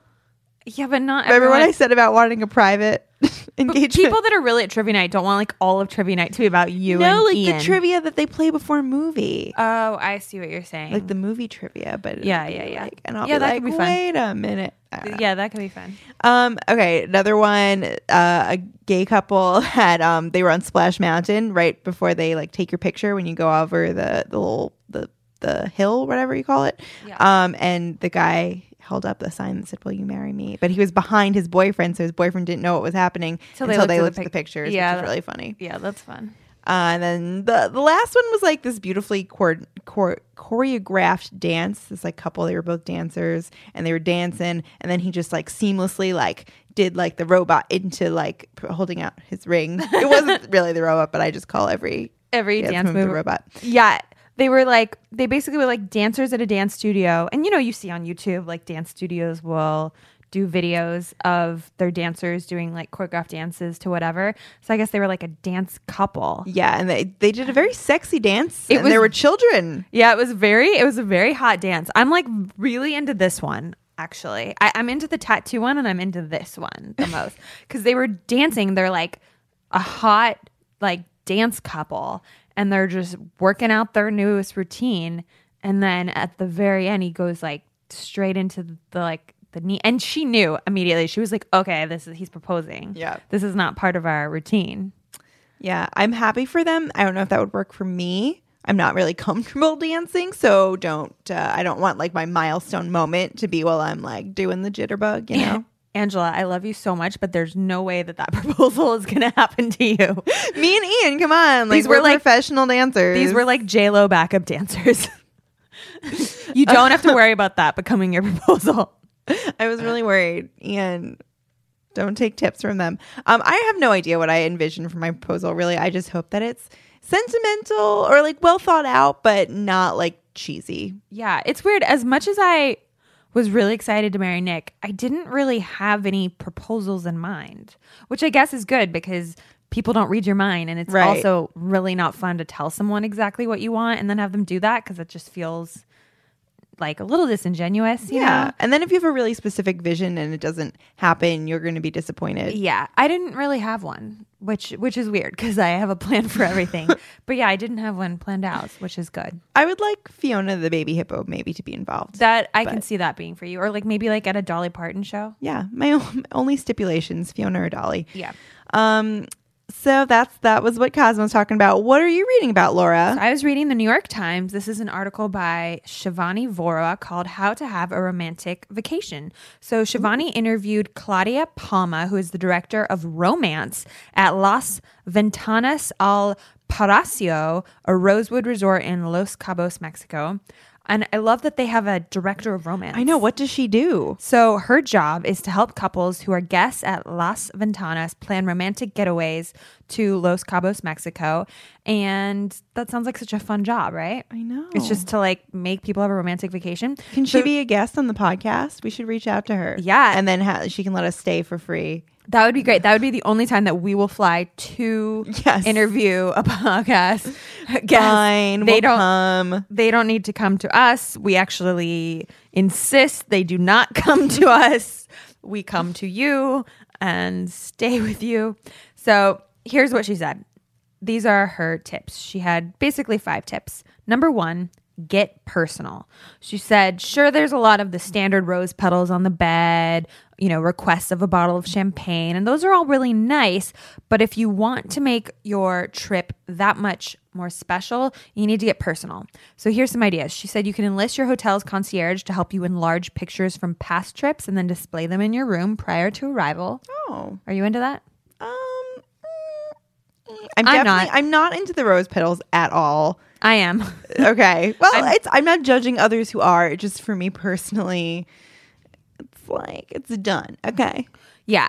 Speaker 2: Yeah, but not
Speaker 3: Remember
Speaker 2: everyone.
Speaker 3: what I said about wanting a private engagement?
Speaker 2: people that are really at trivia night don't want like all of trivia night to be about you
Speaker 3: no, like
Speaker 2: Ian.
Speaker 3: the trivia that they play before a movie,
Speaker 2: Oh, I see what you're saying.
Speaker 3: like the movie trivia. But
Speaker 2: Yeah, yeah, yeah.
Speaker 3: like- and I'll
Speaker 2: Yeah,
Speaker 3: be
Speaker 2: that
Speaker 3: like,
Speaker 2: could be fun.
Speaker 3: wait a minute. I don't know.
Speaker 2: yeah, that could be fun.
Speaker 3: Um, okay, another one. Uh, a gay couple had um, they were on Splash Mountain right before they like take your picture when you go over the the little the the hill, whatever you call it.
Speaker 2: Yeah.
Speaker 3: Um, and the guy held up the sign that said, "Will you marry me?" But he was behind his boyfriend, so his boyfriend didn't know what was happening
Speaker 2: they
Speaker 3: until
Speaker 2: looked
Speaker 3: they looked at the
Speaker 2: pic-
Speaker 3: pictures,
Speaker 2: Yeah,
Speaker 3: which
Speaker 2: that-
Speaker 3: is really funny.
Speaker 2: Yeah, that's fun.
Speaker 3: Uh, and then the the last one was like this beautifully chor- chor- choreographed dance. This like couple, they were both dancers and they were dancing, and then he just like seamlessly like did like the robot into like p- holding out his ring. It wasn't really the robot, but I just call every
Speaker 2: Every
Speaker 3: dance,
Speaker 2: dance
Speaker 3: move
Speaker 2: move.
Speaker 3: the robot.
Speaker 2: Yeah. They were like they basically were like dancers at a dance studio. And you know, you see on YouTube like dance studios will do videos of their dancers doing like choreographed dances to whatever. So I guess they were like a dance couple.
Speaker 3: Yeah, and they they did a very sexy dance.
Speaker 2: It
Speaker 3: and
Speaker 2: was-
Speaker 3: there were children.
Speaker 2: Yeah, it was very it was a very hot dance. I'm like really into this one actually. I, I'm into the tattoo one and I'm into this one the most. Cause they were dancing, they're like a hot like dance couple and they're just working out their newest routine. And then at the very end he goes like straight into the like the knee and she knew immediately. She was like, Okay, this is he's proposing.
Speaker 3: Yeah.
Speaker 2: This is not part of our routine.
Speaker 3: Yeah, I'm happy for them. I don't know if that would work for me. I'm not really comfortable dancing, so don't. Uh, I don't want like my milestone moment to be while I'm like doing the jitterbug. You know,
Speaker 2: Angela, I love you so much, but there's no way that that proposal is going to happen to you.
Speaker 3: me and Ian, come on, like
Speaker 2: These were,
Speaker 3: we're
Speaker 2: like-
Speaker 3: professional dancers.
Speaker 2: These were like J Lo backup dancers. you don't have to worry about that becoming your proposal.
Speaker 3: I was really worried. Ian, don't take tips from them. Um, I have no idea what I envision for my proposal. Really, I just hope that it's sentimental or like well thought out, but not like cheesy.
Speaker 2: Yeah, it's weird. As much as I was really excited to marry Nick, I didn't really have any proposals in mind, which I guess is good because people don't read your mind. And it's
Speaker 3: Right.
Speaker 2: also really not fun to tell someone exactly what you want and then have them do that because it just feels like a little disingenuous. You
Speaker 3: Yeah.
Speaker 2: Know?
Speaker 3: And then if you have a really specific vision and it doesn't happen, you're going to be disappointed.
Speaker 2: Yeah, I didn't really have one, which which is weird because I have a plan for everything. but yeah, I didn't have one planned out, which is good.
Speaker 3: I would like Fiona the baby hippo maybe to be involved.
Speaker 2: That I can see that being for you, or like maybe like at a Dolly Parton show.
Speaker 3: yeah. My o- only stipulations, Fiona or Dolly.
Speaker 2: Yeah.
Speaker 3: Um, so that's that was what Cosmo's talking about. What are you reading about, Laura?
Speaker 2: I was reading the New York Times. This is an article by Shivani Vora called How to Have a Romantic Vacation. So, Shivani interviewed Claudia Palma, who is the director of romance at Las Ventanas al Paraíso, a Rosewood resort in Los Cabos, Mexico. And I love that they have a director of romance.
Speaker 3: I know. What does she do?
Speaker 2: So her job is to help couples who are guests at Las Ventanas plan romantic getaways to Los Cabos, Mexico. And that sounds like such a fun job, right?
Speaker 3: I know.
Speaker 2: It's just to like make people have a romantic vacation.
Speaker 3: Can she be a guest on the podcast? We should reach out to her.
Speaker 2: Yeah.
Speaker 3: and then ha- she can let us stay for free.
Speaker 2: That would be great. That would be the only time that we will fly to
Speaker 3: Yes.
Speaker 2: interview a podcast. guest.
Speaker 3: Fine,
Speaker 2: They
Speaker 3: we'll
Speaker 2: don't
Speaker 3: come.
Speaker 2: they don't need to come to us. We actually insist they do not come to us. We come to you and stay with you. So here's what she said. These are her tips. She had basically five tips. Number one, get personal. She said, sure, there's a lot of the standard rose petals on the bed, you know, requests of a bottle of champagne, and those are all really nice. But if you want to make your trip that much more special, you need to get personal. So here's some ideas. She said you can enlist your hotel's concierge to help you enlarge pictures from past trips and then display them in your room prior to arrival.
Speaker 3: Oh,
Speaker 2: Are you into that?
Speaker 3: um, mm, I'm,
Speaker 2: I'm
Speaker 3: definitely,
Speaker 2: not.
Speaker 3: I'm not into the rose petals at all.
Speaker 2: I am.
Speaker 3: Okay. Well,
Speaker 2: I'm-
Speaker 3: it's I'm not judging others who are. Just for me personally, it's like it's done. Okay,
Speaker 2: Yeah.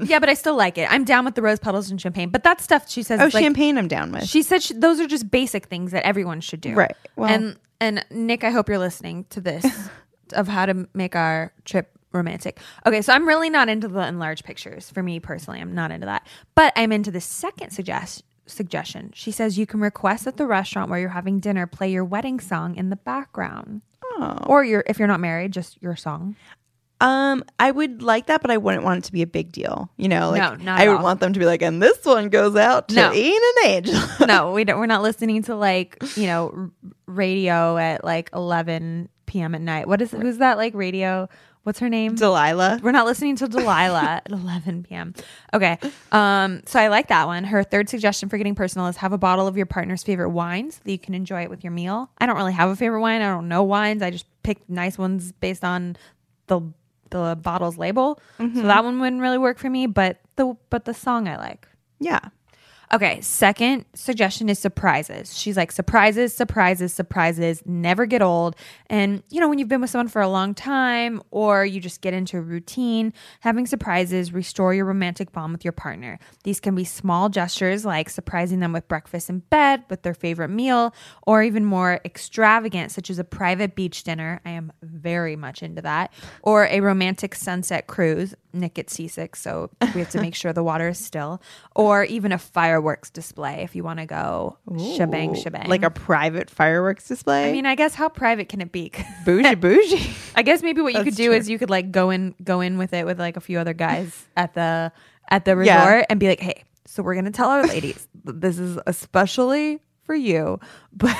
Speaker 2: Yeah, but I still like it. I'm down with the rose petals and champagne. But that stuff she says
Speaker 3: Oh,
Speaker 2: like
Speaker 3: champagne. I'm down with.
Speaker 2: she said she, those are just basic things that everyone should do.
Speaker 3: Right. Well-
Speaker 2: and and Nick, I hope you're listening to this of how to make our trip romantic. Okay, so I'm really not into the enlarged pictures. For me personally, I'm not into that. But I'm into the second suggest suggestion. She says you can request at the restaurant where you're having dinner play your wedding song in the background.
Speaker 3: Oh.
Speaker 2: Or your if you're not married, just your song.
Speaker 3: Um, I would like that, but I wouldn't want it to be a big deal. You know, like
Speaker 2: No,
Speaker 3: I would want them to be like, and this one goes out to
Speaker 2: No.
Speaker 3: Ian and Angel.
Speaker 2: no, we don't. We're not listening to like you know radio at like 11 p.m. at night. What is who's that like radio? What's her name?
Speaker 3: Delilah.
Speaker 2: We're not listening to Delilah at 11 p.m. Okay. Um, so I like that one. Her third suggestion for getting personal is have a bottle of your partner's favorite wine so that you can enjoy it with your meal. I don't really have a favorite wine. I don't know wines. I just pick nice ones based on the the bottle's label. So that one wouldn't really work for me, but the but the song I like.
Speaker 3: Yeah.
Speaker 2: Okay, second suggestion is surprises. She's like, surprises, surprises, surprises never get old. And, you know, when you've been with someone for a long time or you just get into a routine, having surprises restore your romantic bond with your partner. These can be small gestures like surprising them with breakfast in bed, with their favorite meal, or even more extravagant, such as a private beach dinner. I am very much into that. Or a romantic sunset cruise. Nick gets seasick, so we have to make sure the water is still. Or even a fireworks display if you want to go shebang,
Speaker 3: Ooh,
Speaker 2: shebang.
Speaker 3: Like a private fireworks display.
Speaker 2: I mean, I guess how private can it be?
Speaker 3: bougie, bougie.
Speaker 2: I guess maybe what you
Speaker 3: That's
Speaker 2: could do
Speaker 3: true.
Speaker 2: is you could like go in go in with it with like a few other guys at the at the resort
Speaker 3: Yeah.
Speaker 2: and be like, "Hey, so we're going to tell our ladies this is especially for you, but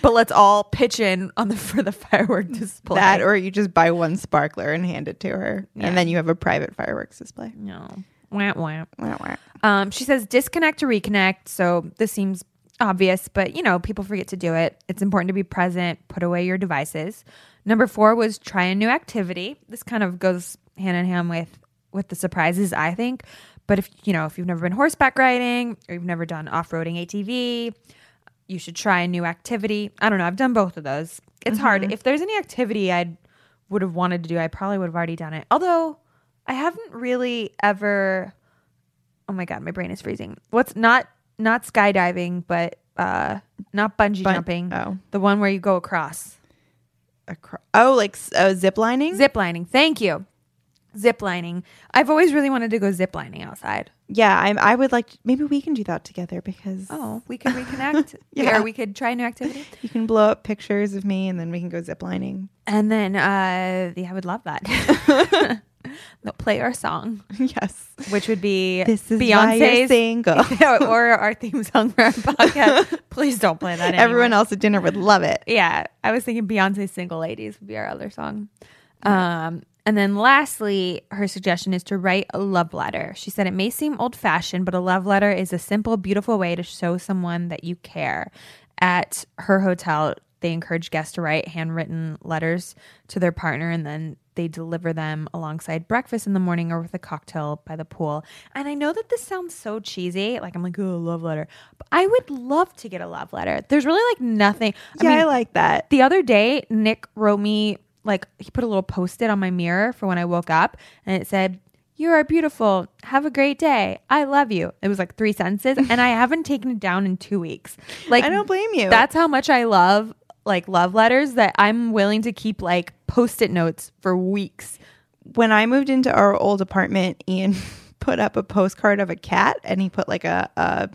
Speaker 2: but let's all pitch in on the for the firework display."
Speaker 3: that, or you just buy one sparkler and hand it to her,
Speaker 2: Yeah.
Speaker 3: and then you have a private fireworks display.
Speaker 2: no. Wah, wah.
Speaker 3: Wah, wah.
Speaker 2: Um, she says disconnect to reconnect. So this seems obvious, but you know, people forget to do it. It's important to be present, put away your devices. Number 4 was try a new activity. This kind of goes hand in hand with with the surprises, I think. But if you know, if you've never been horseback riding or you've never done off-roading ATV, you should try a new activity. I don't know, I've done both of those. It's hard. If there's any activity I would have wanted to do, I probably would have already done it. Although I haven't really ever Oh my god, my brain is freezing. What's not not skydiving, but uh not bungee
Speaker 3: Bun-
Speaker 2: jumping.
Speaker 3: oh.
Speaker 2: The one where you go across.
Speaker 3: Acro- oh, like uh, zip lining?
Speaker 2: Zip lining. Thank you. Zip lining. I've always really wanted to go zip lining outside.
Speaker 3: Yeah, I'm, I would like, maybe we can do that together because
Speaker 2: Oh, we could reconnect.
Speaker 3: Yeah.
Speaker 2: Or we could try a new activity.
Speaker 3: you can blow up pictures of me and then we can go zip lining.
Speaker 2: And then uh yeah, I would love that. Play our song,
Speaker 3: yes.
Speaker 2: which would be
Speaker 3: This is
Speaker 2: Beyonce's
Speaker 3: single.
Speaker 2: or our theme song for our podcast. Please don't play that.
Speaker 3: Everyone else at dinner would love it.
Speaker 2: Yeah, I was thinking Beyonce's "Single Ladies" would be our other song. Um, and then lastly, her suggestion is to write a love letter. She said it may seem old fashioned, but a love letter is a simple, beautiful way to show someone that you care. At her hotel, they encourage guests to write handwritten letters to their partner and then they deliver them alongside breakfast in the morning or with a cocktail by the pool. And I know that this sounds so cheesy. Like, I'm like, oh, love letter. But I would love to get a love letter. There's really like nothing. I
Speaker 3: Yeah, I, like that.
Speaker 2: the other day, Nick wrote me like he put a little post-it on my mirror for when I woke up, and it said, "You are beautiful. Have a great day. I love you." It was like three sentences, and I haven't taken it down in two weeks. Like
Speaker 3: I don't blame you.
Speaker 2: That's how much I love like love letters that I'm willing to keep like post-it notes for weeks.
Speaker 3: when I moved into our old apartment, Ian put up a postcard of a cat, and he put like a a,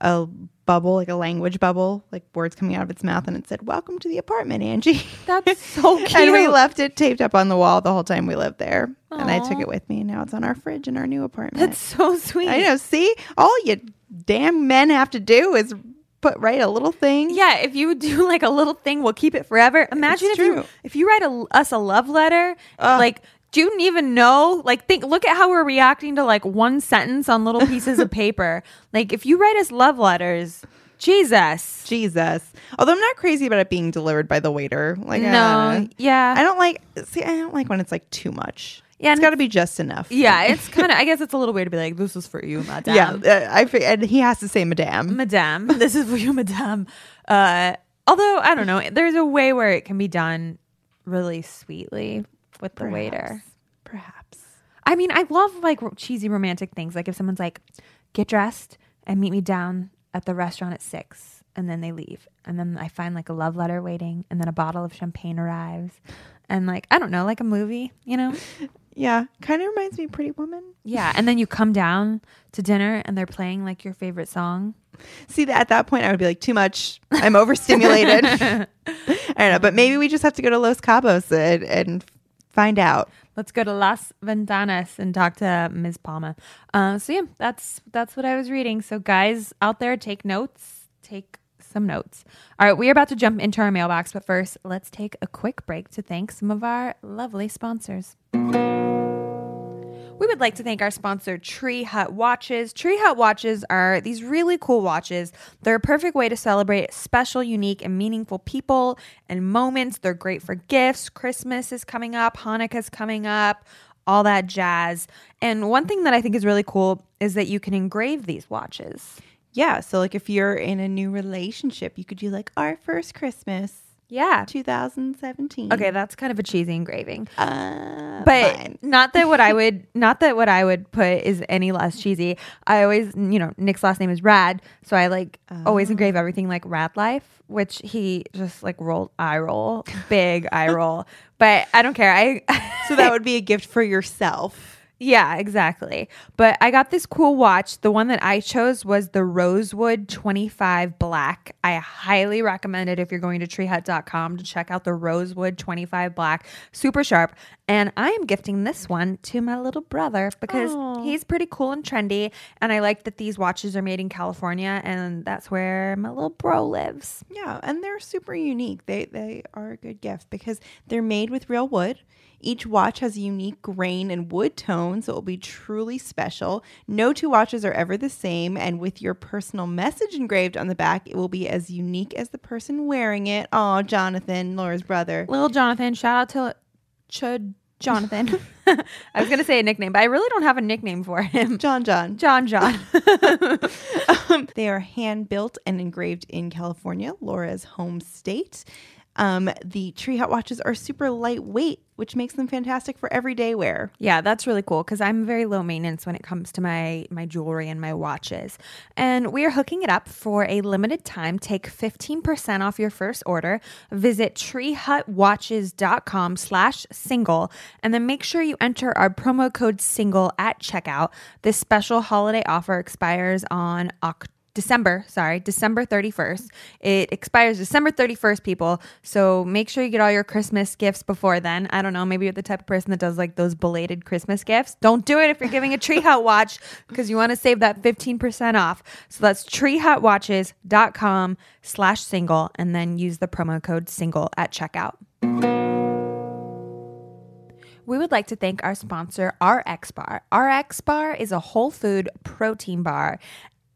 Speaker 3: a bubble, like a language bubble, like words coming out of its mouth, and it said, "Welcome to the apartment, Angie."
Speaker 2: That's so cute.
Speaker 3: and we left it taped up on the wall the whole time we lived there, and I took it with me. and Now it's on our fridge in our new apartment.
Speaker 2: That's so sweet.
Speaker 3: I know. See, all you damn men have to do is put write a little thing.
Speaker 2: Yeah, if you do like a little thing, we'll keep it forever. Imagine
Speaker 3: It's
Speaker 2: if you if you write a, us a love letter,
Speaker 3: Ugh.
Speaker 2: like do you even know? Like think look at how we're reacting to like one sentence on little pieces of paper. Like if you write us love letters, Jesus.
Speaker 3: Jesus. Although I'm not crazy about it being delivered by the waiter. Like,
Speaker 2: no,
Speaker 3: don't
Speaker 2: yeah.
Speaker 3: I don't like. See, I don't like when it's like too much.
Speaker 2: Yeah,
Speaker 3: it's got to be just enough.
Speaker 2: yeah, it's kind of I guess it's a little weird to be like this is for you, madame.
Speaker 3: yeah. uh, I and he has to say Madame.
Speaker 2: Madame, this is for you, Madame. Uh, although I don't know, there's a way where it can be done really sweetly with the waiter.
Speaker 3: Perhaps.
Speaker 2: I mean, I love like cheesy romantic things. Like if someone's like, get dressed and meet me down at the restaurant at six, and then they leave. And then I find like a love letter waiting, and then a bottle of champagne arrives. And like, I don't know, like a movie, you know?
Speaker 3: Yeah. Kind of reminds me of Pretty Woman.
Speaker 2: Yeah. And then you come down to dinner and they're playing like your favorite song.
Speaker 3: See, that at that point, I would be like, too much. I'm overstimulated. I don't know. But maybe we just have to go to Los Cabos and, and find out.
Speaker 2: Let's go to Las Ventanas and talk to Ms. Palma. Uh, so yeah, that's that's what I was reading. So guys out there, take notes. Take some notes. All right, we are about to jump into our mailbox, but first, let's take a quick break to thank some of our lovely sponsors. We would like to thank our sponsor, Tree Hut Watches. Tree Hut Watches are these really cool watches. They're a perfect way to celebrate special, unique, and meaningful people and moments. They're great for gifts. Christmas is coming up, Hanukkah's coming up, all that jazz. And one thing that I think is really cool is that you can engrave these watches.
Speaker 3: Yeah. So, like, if you're in a new relationship, you could do like our first Christmas,
Speaker 2: Yeah.
Speaker 3: 2017.
Speaker 2: Okay, that's kind of a cheesy engraving.
Speaker 3: Uh,
Speaker 2: but
Speaker 3: fine.
Speaker 2: not that what I would not that what I would put is any less cheesy. I always, you know, Nick's last name is Rad, so I like always engrave everything like Rad Life, which he just like rolled eye roll, big eye roll. But I don't care. I
Speaker 3: So that would be a gift for yourself.
Speaker 2: Yeah, exactly. But I got this cool watch. The one that I chose was the Rosewood 25 Black. I highly recommend it if you're going to treehut.com to check out the Rosewood 25 Black. Super sharp. And I am gifting this one to my little brother because
Speaker 3: Aw.
Speaker 2: he's pretty cool and trendy. And I like that these watches are made in California and that's where my little bro lives.
Speaker 3: Yeah, and they're super unique. They they are a good gift because they're made with real wood. Each watch has a unique grain and wood tone, so it will be truly special. No two watches are ever the same, and with your personal message engraved on the back, it will be as unique as the person wearing it. Oh, Jonathan, Laura's brother.
Speaker 2: Little Jonathan, shout out to Chud Jonathan. I was going to say a nickname, but I really don't have a nickname for him.
Speaker 3: John John.
Speaker 2: John John.
Speaker 3: um, they are hand built and engraved in California, Laura's home state. Um, the Tree Hut watches are super lightweight, which makes them fantastic for everyday wear.
Speaker 2: Yeah, that's really cool because I'm very low maintenance when it comes to my my jewelry and my watches. And we are hooking it up for a limited time. Take 15% off your first order. Visit treehutwatches.com slash single and then make sure you enter our promo code single at checkout. This special holiday offer expires on October December, sorry, December 31st. It expires December 31st, people. So make sure you get all your Christmas gifts before then. I don't know, maybe you're the type of person that does like those belated Christmas gifts. Don't do it if you're giving a Tree Hut watch because you want to save that 15% off. So that's treehutwatches.com slash single and then use the promo code single at checkout. We would like to thank our sponsor, RX Bar. RX Bar is a whole food protein bar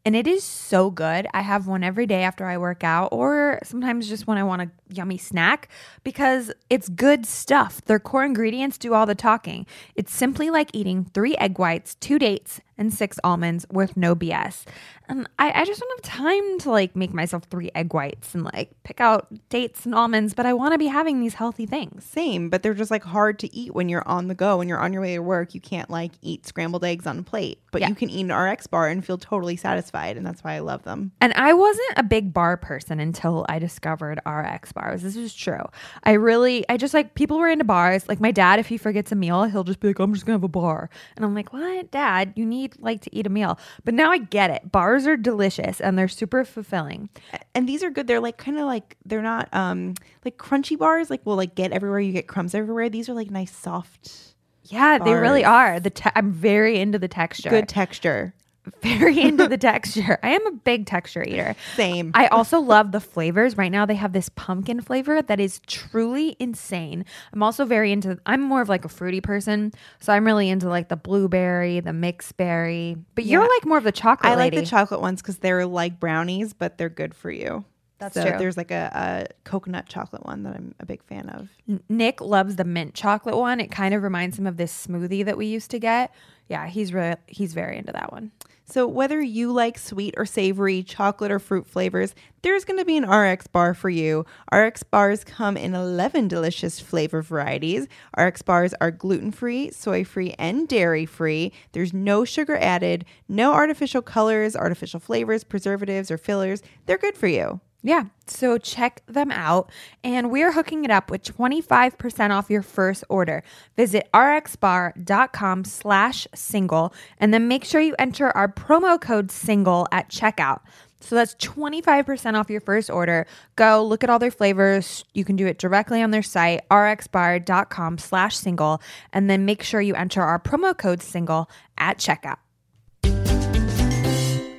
Speaker 2: and it is so good. I have one every day after I work out, or sometimes just when I want a yummy snack because it's good stuff. Their core ingredients do all the talking. It's simply like eating three egg whites, two dates, and six almonds with no BS. And I, I just don't have time to like make myself three egg whites and like pick out dates and almonds, but I want to be having these healthy things.
Speaker 3: Same, but they're just like hard to eat when you're on the go. When you're on your way to work, you can't like eat scrambled eggs on a plate, but
Speaker 2: Yeah.
Speaker 3: you can eat an RX bar and feel totally satisfied. And that's why I love them.
Speaker 2: And I wasn't a big bar person until I discovered RX bars. This is true. I really, I just like people were into bars. Like my dad, if he forgets a meal, he'll just be like, I'm just gonna have a bar. And I'm like, what, dad? You need like to eat a meal. But now I get it. Bars are delicious and they're super fulfilling.
Speaker 3: And these are good. They're like kind of like they're not um like crunchy bars. Like will like get everywhere. You get crumbs everywhere. These are like nice soft,
Speaker 2: Yeah, they really are. The te- I'm very into the texture.
Speaker 3: good texture.
Speaker 2: Very into the texture. I am a big texture eater.
Speaker 3: Same.
Speaker 2: I also love the flavors. Right now they have this pumpkin flavor that is truly insane. I'm also very into I'm more of like a fruity person, so I'm really into like the blueberry, the mixed berry. But you're like more of the chocolate
Speaker 3: I like
Speaker 2: lady.
Speaker 3: the chocolate ones because they're like brownies, but they're good for you.
Speaker 2: That's
Speaker 3: So
Speaker 2: true.
Speaker 3: There's like a, a coconut chocolate one that I'm a big fan of.
Speaker 2: Nick loves the mint chocolate one. It kind of reminds him of this smoothie that we used to get. Yeah, he's re- he's very into that one.
Speaker 3: So whether you like sweet or savory, chocolate or fruit flavors, there's going to be an RX bar for you. RX bars come in 11 delicious flavor varieties. RX bars are gluten-free, soy-free, and dairy-free. There's no sugar added, no artificial colors, artificial flavors, preservatives, or fillers. They're good for you.
Speaker 2: Yeah, so check them out. And we're hooking it up with 25% off your first order. Visit rxbar.com slash single and then make sure you enter our promo code single at checkout. So that's 25% off your first order. Go look at all their flavors. You can do it directly on their site, rxbar.com slash single, and then make sure you enter our promo code single at checkout.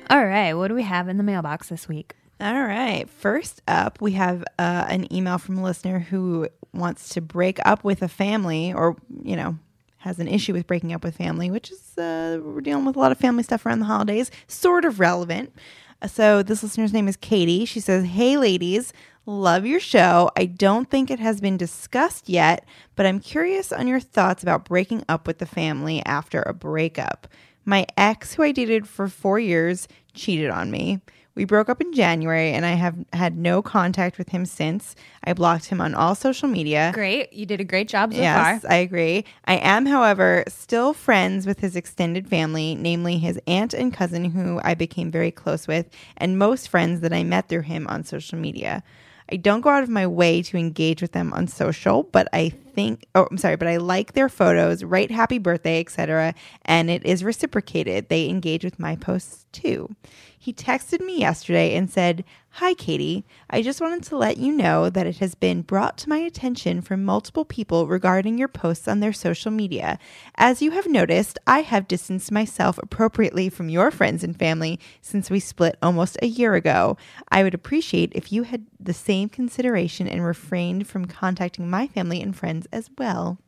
Speaker 2: All right, what do we have in the mailbox this week?
Speaker 3: All right. First up, we have uh, an email from a listener who wants to break up with a family or, you know, has an issue with breaking up with family, which is, uh, we're dealing with a lot of family stuff around the holidays, sort of relevant. So, this listener's name is Katie. She says, Hey, ladies, love your show. I don't think it has been discussed yet, but I'm curious on your thoughts about breaking up with the family after a breakup. My ex, who I dated for four years, cheated on me. We broke up in January and I have had no contact with him since. I blocked him on all social media.
Speaker 2: Great. You did a great job so
Speaker 3: yes,
Speaker 2: far.
Speaker 3: I agree. I am, however, still friends with his extended family, namely his aunt and cousin, who I became very close with, and most friends that I met through him on social media. I don't go out of my way to engage with them on social, but I think oh I'm sorry, but I like their photos, write happy birthday, etc., and it is reciprocated. They engage with my posts too. He texted me yesterday and said, Hi, Katie. I just wanted to let you know that it has been brought to my attention from multiple people regarding your posts on their social media. As you have noticed, I have distanced myself appropriately from your friends and family since we split almost a year ago. I would appreciate if you had the same consideration and refrained from contacting my family and friends as well.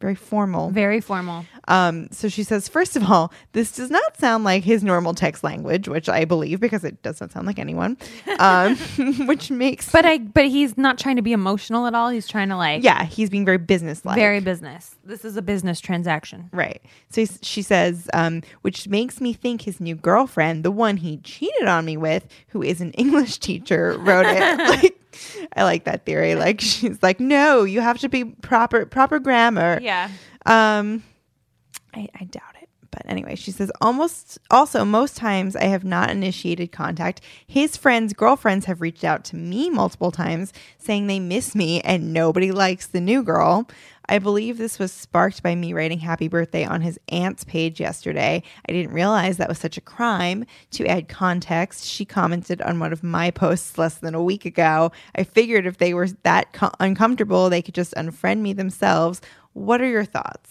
Speaker 3: Very formal.
Speaker 2: Very formal.
Speaker 3: Um, so she says, first of all, this does not sound like his normal text language, which I believe because it doesn't sound like anyone. Um, which makes,
Speaker 2: But I but he's not trying to be emotional at all. He's trying to like
Speaker 3: yeah, he's being very businesslike.
Speaker 2: very business. This is a business transaction.
Speaker 3: Right. So she says, um, which makes me think his new girlfriend, the one he cheated on me with, who is an English teacher, wrote it. like, I like that theory. Like she's like, no, you have to be proper proper grammar.
Speaker 2: Yeah.
Speaker 3: Um, I, I doubt it. But anyway, she says almost also most times I have not initiated contact. His friends' girlfriends have reached out to me multiple times saying they miss me and nobody likes the new girl. I believe this was sparked by me writing happy birthday on his aunt's page yesterday. I didn't realize that was such a crime. To add context, she commented on one of my posts less than a week ago. I figured if they were that co- uncomfortable, they could just unfriend me themselves. What are your thoughts?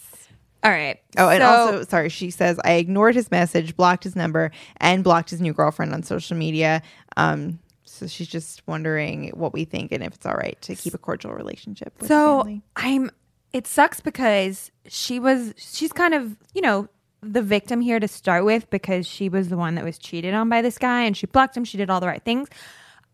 Speaker 2: All right.
Speaker 3: Oh, and
Speaker 2: So-
Speaker 3: also, sorry, she says I ignored his message, blocked his number, and blocked his new girlfriend on social media. Um, so she's just wondering what we think and if it's all right to keep a cordial relationship.
Speaker 2: So. I'm. It sucks because she was. She's kind of you know the victim here to start with because she was the one that was cheated on by this guy and she blocked him. She did all the right things.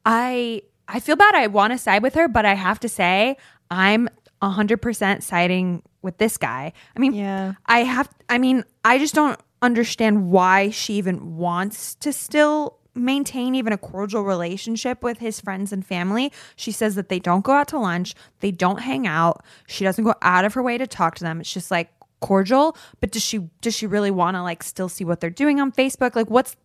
Speaker 2: I I feel bad. I want to side with her, but I have to say I'm hundred percent siding with this guy. I mean,
Speaker 3: Yeah.
Speaker 2: I have. I mean, I just don't understand why she even wants to still maintain even a cordial relationship with his friends and family. She says that they don't go out to lunch, they don't hang out. She doesn't go out of her way to talk to them. It's just like cordial, but does she does she really want to like still see what they're doing on Facebook? Like what's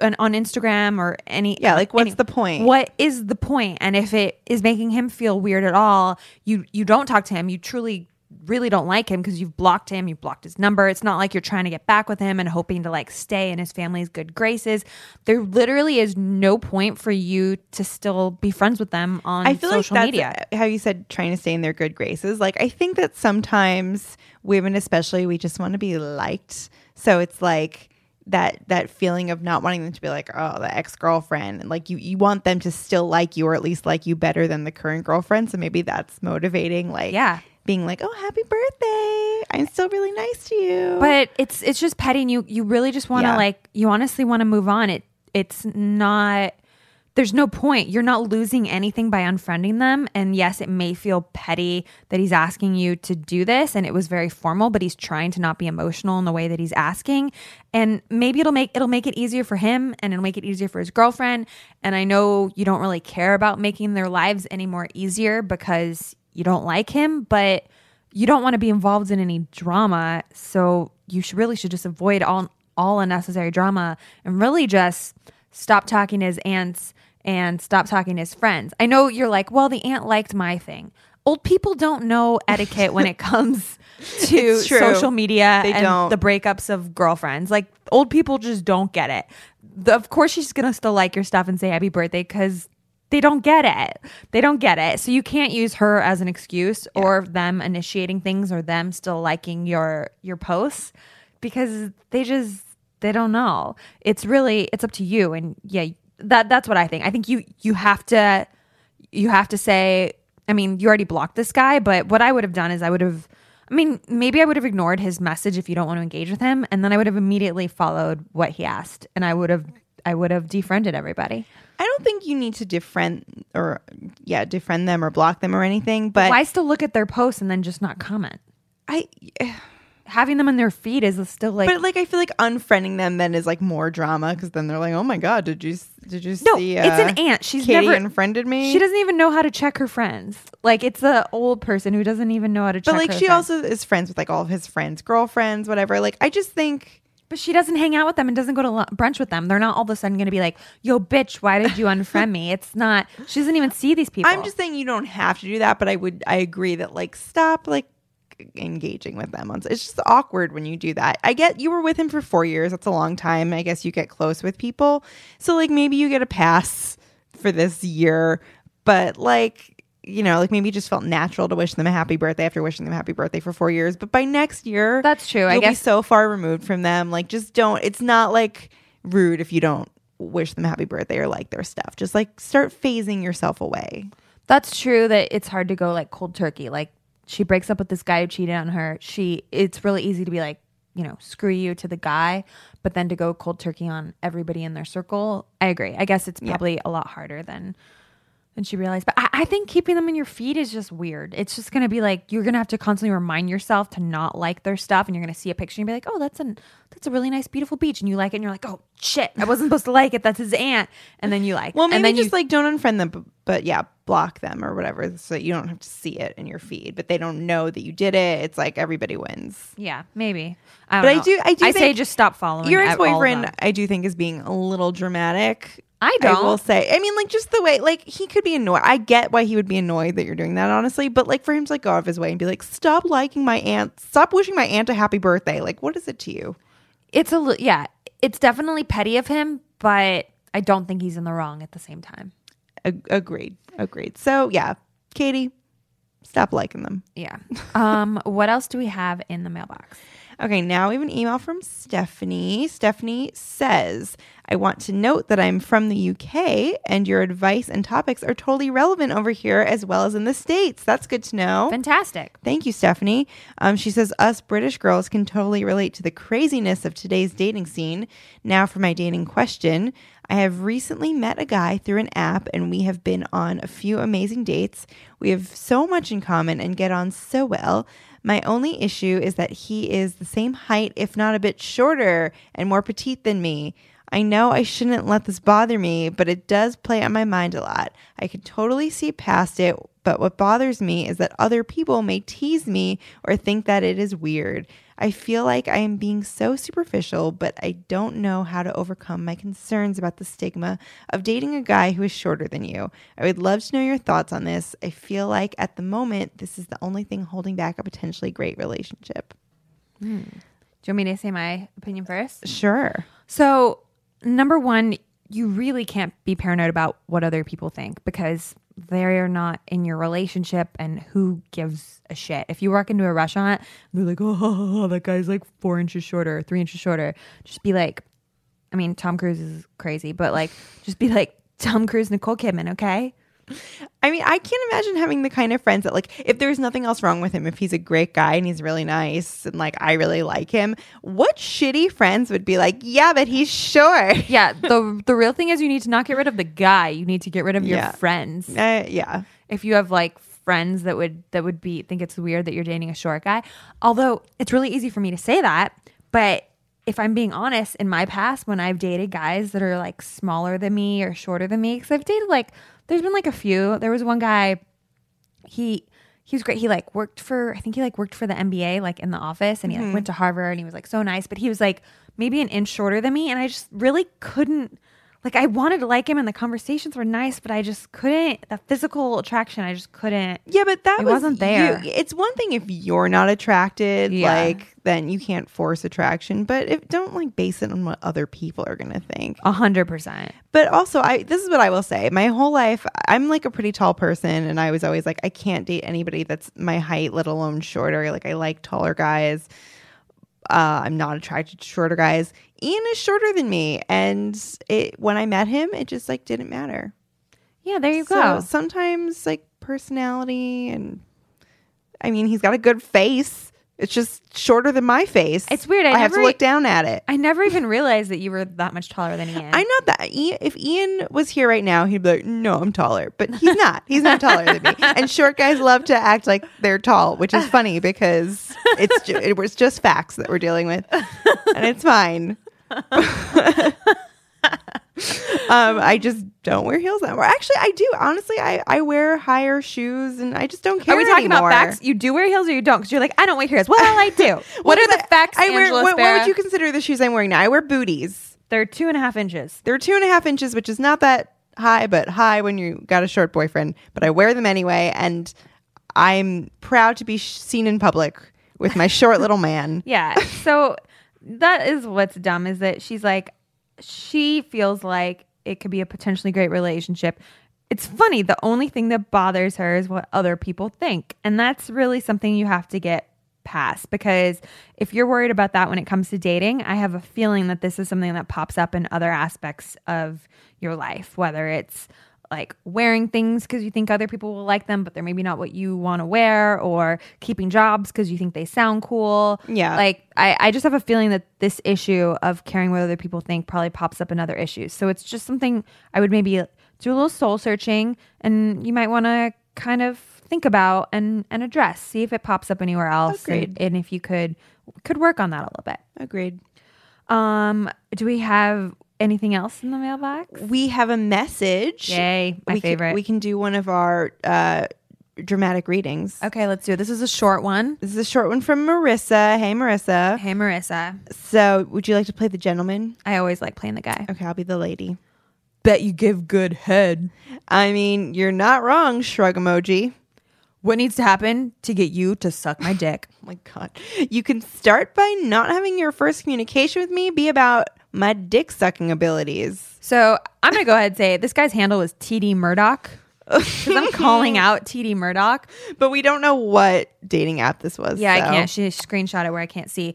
Speaker 2: on, on Instagram or any
Speaker 3: Yeah, like, what's
Speaker 2: any-
Speaker 3: the point?
Speaker 2: What is the point? And if it is making him feel weird at all, you you don't talk to him. You truly really don't like him because you've blocked him, you've blocked his number. It's not like you're trying to get back with him and hoping to like stay in his family's good graces. There literally is no point for you to still be friends with them on
Speaker 3: I feel
Speaker 2: social
Speaker 3: like
Speaker 2: media.
Speaker 3: how you said trying to stay in their good graces. Like I think that sometimes women, especially, we just want to be liked. So it's like that that feeling of not wanting them to be like, oh, the ex girlfriend, and like you you want them to still like you or at least like you better than the current girlfriend. So maybe that's motivating. Like
Speaker 2: Yeah.
Speaker 3: Being like, oh, happy birthday, I'm still really nice to you.
Speaker 2: But it's it's just petty and you you really just want to
Speaker 3: Yeah.
Speaker 2: like you honestly want to move on. It it's not there's no point. You're not losing anything by unfriending them. And yes, it may feel petty that he's asking you to do this and it was very formal, but he's trying to not be emotional in the way that he's asking. And maybe it'll make it'll make it easier for him and it'll make it easier for his girlfriend. And I know you don't really care about making their lives any more easier because you don't like him, but you don't want to be involved in any drama. So you should really should just avoid all all unnecessary drama and really just stop talking to his aunts and stop talking to his friends. I know you're like, well, the aunt liked my thing. Old people don't know etiquette when it comes to social media
Speaker 3: They
Speaker 2: and
Speaker 3: don't.
Speaker 2: the breakups of girlfriends. Like old people just don't get it. The, of course, she's gonna still like your stuff and say happy birthday because they don't get it. They don't get it. So you can't use her as an excuse or them initiating things or them still liking your your posts because they just they don't know. It's really it's up to you and yeah, that that's what I think. I think you you have to you have to say I mean, you already blocked this guy, but what I would have done is I would have I mean, maybe I would have ignored his message if you don't want to engage with him and then I would have immediately followed what he asked and I would have I would have defriended everybody.
Speaker 3: I don't think you need to defriend or yeah, defriend them or block them or anything. But
Speaker 2: Why still look at their posts and then just not comment?
Speaker 3: I
Speaker 2: Having them in their feed is still like
Speaker 3: but like I feel like unfriending them then is like more drama because then they're like, oh my god, did you did you see?
Speaker 2: no,
Speaker 3: see?
Speaker 2: it's
Speaker 3: uh,
Speaker 2: an aunt. She's
Speaker 3: Katie
Speaker 2: never
Speaker 3: unfriended me.
Speaker 2: She doesn't even know how to check her friends. Like it's an old person who doesn't even know how to check.
Speaker 3: but like she
Speaker 2: friends.
Speaker 3: also is friends with like all of his friends, girlfriends, whatever. Like I just think
Speaker 2: but she doesn't hang out with them and doesn't go to brunch with them. They're not all of a sudden going to be like, "Yo, bitch, why did you unfriend me?" It's not. She doesn't even see these people.
Speaker 3: I'm just saying you don't have to do that, but I would I agree that like stop like engaging with them on it's just awkward when you do that. I get you were with him for 4 years. That's a long time. I guess you get close with people. So like maybe you get a pass for this year, but like you know, like maybe it just felt natural to wish them a happy birthday after wishing them a happy birthday for 4 years, but by next year
Speaker 2: That's true. I
Speaker 3: you'll be
Speaker 2: guess
Speaker 3: so far removed from them. Like just don't it's not like rude if you don't wish them a happy birthday or like their stuff. Just like start phasing yourself away.
Speaker 2: that's true that it's hard to go like cold turkey. Like she breaks up with this guy who cheated on her. She it's really easy to be like, you know, screw you to the guy, but then to go cold turkey on everybody in their circle. I agree. I guess it's probably a lot harder than than she realized. But I, I think keeping them in your feed is just weird. It's just gonna be like you're gonna have to constantly remind yourself to not like their stuff, and you're gonna see a picture and be like, "Oh, that's an that's a really nice, beautiful beach," and you like it, and you're like, "Oh shit, I wasn't supposed to like it. That's his aunt," and then you like.
Speaker 3: Well,
Speaker 2: and
Speaker 3: maybe
Speaker 2: then
Speaker 3: just
Speaker 2: you,
Speaker 3: like don't unfriend them, but, but yeah, block them or whatever, so that you don't have to see it in your feed. But they don't know that you did it. It's like everybody wins.
Speaker 2: yeah, maybe. I
Speaker 3: But
Speaker 2: don't
Speaker 3: I
Speaker 2: know.
Speaker 3: do- I do
Speaker 2: I say just stop following
Speaker 3: Your ex boyfriend. I do think, is being a little dramatic.
Speaker 2: I don't.
Speaker 3: I will say. I mean, like just the way, like he could be annoyed. I get why he would be annoyed that you're doing that, honestly. But like for him to like go out of his way and be like, "Stop liking my aunt. Stop wishing my aunt a happy birthday." Like, what is it to you?
Speaker 2: It's a li- yeah. It's definitely petty of him, but I don't think he's in the wrong at the same time.
Speaker 3: Ag- agreed. Agreed. So yeah, Katie, stop liking them.
Speaker 2: Yeah. Um. what else do we have in the mailbox?
Speaker 3: Okay, now we have an email from Stephanie. Stephanie says, I want to note that I'm from the UK and your advice and topics are totally relevant over here as well as in the States. That's good to know.
Speaker 2: Fantastic.
Speaker 3: Thank you, Stephanie. Um, she says, Us British girls can totally relate to the craziness of today's dating scene. Now, for my dating question I have recently met a guy through an app, and we have been on a few amazing dates. We have so much in common and get on so well. My only issue is that he is the same height, if not a bit shorter and more petite than me. I know I shouldn't let this bother me, but it does play on my mind a lot. I can totally see past it, but what bothers me is that other people may tease me or think that it is weird. I feel like I am being so superficial, but I don't know how to overcome my concerns about the stigma of dating a guy who is shorter than you. I would love to know your thoughts on this. I feel like at the moment, this is the only thing holding back a potentially great relationship. Hmm.
Speaker 2: Do you want me to say my opinion first?
Speaker 3: Sure.
Speaker 2: So, number one, you really can't be paranoid about what other people think because they're not in your relationship and who gives a shit. If you walk into a restaurant, they're like, oh, that guy's like four inches shorter, three inches shorter. Just be like, I mean, Tom Cruise is crazy, but like, just be like, Tom Cruise, Nicole Kidman, okay?
Speaker 3: I mean, I can't imagine having the kind of friends that, like, if there's nothing else wrong with him, if he's a great guy and he's really nice and, like, I really like him, what shitty friends would be like, yeah, but he's short?
Speaker 2: Yeah, the the real thing is you need to not get rid of the guy. You need to get rid of your
Speaker 3: Yeah.
Speaker 2: friends.
Speaker 3: Uh, yeah.
Speaker 2: if you have like friends that would that would be think it's weird that you're dating a short guy although it's really easy for me to say that but if i'm being honest in my past when i've dated guys that are like smaller than me or shorter than me because i've dated like there's been like a few. There was one guy he he was great. He like worked for i think he like worked for the nba like in the office and he like mm-hmm. went to harvard and he was like so nice but he was like maybe an inch shorter than me and i just really couldn't like I wanted to like him and the conversations were nice, but I just couldn't the physical attraction, I just couldn't
Speaker 3: Yeah, but that was,
Speaker 2: wasn't there.
Speaker 3: you- it's one thing if you're not attracted,
Speaker 2: Yeah.
Speaker 3: like, then you can't force attraction, but if don't like base it on what other people are going to think.
Speaker 2: a hundred percent.
Speaker 3: But also, I this is what I will say. My whole life, I'm like a pretty tall person, and I was always like, I can't date anybody that's my height, let alone shorter. Like, I like taller guys. Uh, I'm not attracted to shorter guys. Ian is shorter than me, and it when I met him, it just like didn't matter.
Speaker 2: Yeah, there you
Speaker 3: So
Speaker 2: go.
Speaker 3: sometimes like personality, and I mean, he's got a good face. It's just shorter than my face.
Speaker 2: It's weird. I
Speaker 3: I, have to look down at it.
Speaker 2: I never even realized that you were that much taller than Ian.
Speaker 3: I'm not that. Ian, if Ian was here right now, he'd be like, "No, I'm taller," but he's not. He's not taller than me. And short guys love to act like they're tall, which is funny because it's ju- it was just facts that we're dealing with, and it's fine. um, I just don't wear heels anymore. Actually, I do. Honestly, I I wear higher shoes, and I just don't care.
Speaker 2: Are we talking
Speaker 3: anymore.
Speaker 2: about facts? You do wear heels or you don't? Because you're like, I don't wear heels. Well, I do. what are the facts,
Speaker 3: I wear. What, what would you consider the shoes I'm wearing now? I wear booties.
Speaker 2: They're two and a half inches.
Speaker 3: They're two and a half inches, which is not that high, but high when you got a short boyfriend. But I wear them anyway, and I'm proud to be sh- seen in public with my short little man.
Speaker 2: Yeah. So that is what's dumb is that she's like, she feels like it could be a potentially great relationship. It's funny. The only thing that bothers her is what other people think. And that's really something you have to get past because if you're worried about that when it comes to dating, I have a feeling that this is something that pops up in other aspects of your life, whether it's like wearing things because you think other people will like them, but they're maybe not what you want to wear, or keeping jobs because you think they sound cool.
Speaker 3: Yeah.
Speaker 2: Like, I, I just have a feeling that this issue of caring what other people think probably pops up in other issues. So it's just something I would maybe do a little soul searching and you might want to kind of think about and, and address, see if it pops up anywhere else. And,
Speaker 3: Agreed.
Speaker 2: and if you could, could work on that a little bit.
Speaker 3: Agreed.
Speaker 2: Um, do we have anything else in the mailbox?
Speaker 3: We have a message.
Speaker 2: Yay, my
Speaker 3: we
Speaker 2: favorite.
Speaker 3: Can, we can do one of our uh, dramatic readings.
Speaker 2: okay, let's do it. This is a short one.
Speaker 3: This is a short one from Marissa. Hey, Marissa.
Speaker 2: Hey, Marissa.
Speaker 3: So, would you like to play the gentleman?
Speaker 2: I always like playing the guy.
Speaker 3: Okay, I'll be the lady.
Speaker 2: Bet you give good head.
Speaker 3: I mean, you're not wrong, shrug emoji.
Speaker 2: What needs to happen to get you to suck my dick?
Speaker 3: Oh my God. You can start by not having your first communication with me be about my dick sucking abilities.
Speaker 2: So I'm gonna go ahead and say this guy's handle is TD Murdoch. 'Cause I'm calling out TD Murdoch.
Speaker 3: But we don't know what dating app this was.
Speaker 2: Yeah, I can't. She screenshot it where I can't see.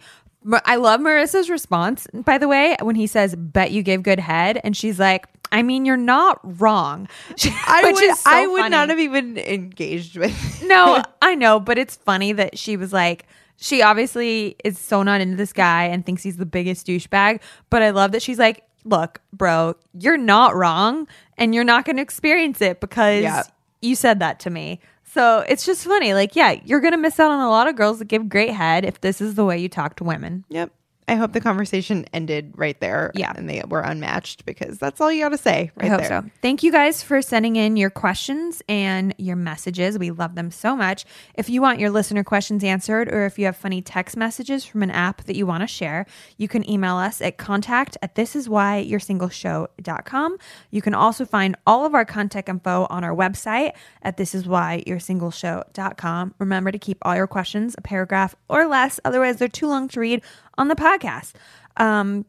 Speaker 2: I love Marissa's response, by the way, when he says, "Bet you gave good head," and she's like, "I mean, you're not wrong."
Speaker 3: I
Speaker 2: Which
Speaker 3: would,
Speaker 2: is so
Speaker 3: I would
Speaker 2: funny.
Speaker 3: not have even engaged with.
Speaker 2: no, I know, but it's funny that she was like, she obviously is so not into this guy and thinks he's the biggest douchebag. But I love that she's like, look, bro, you're not wrong and you're not going to experience it because
Speaker 3: Yeah.
Speaker 2: you said that to me. So it's just funny. Like, yeah, you're going to miss out on a lot of girls that give great head if this is the way you talk to women.
Speaker 3: Yep. I hope the conversation ended right there.
Speaker 2: Yeah.
Speaker 3: And they were unmatched because that's all you got to say right
Speaker 2: I hope
Speaker 3: there.
Speaker 2: so. Thank you guys for sending in your questions and your messages. We love them so much. If you want your listener questions answered or if you have funny text messages from an app that you want to share, you can email us at contact at thisiswhyyourssingleshow.com. You can also find all of our contact info on our website at thisiswhyyourssingleshow.com. Remember to keep all your questions a paragraph or less, otherwise they're too long to read on the podcast. Um,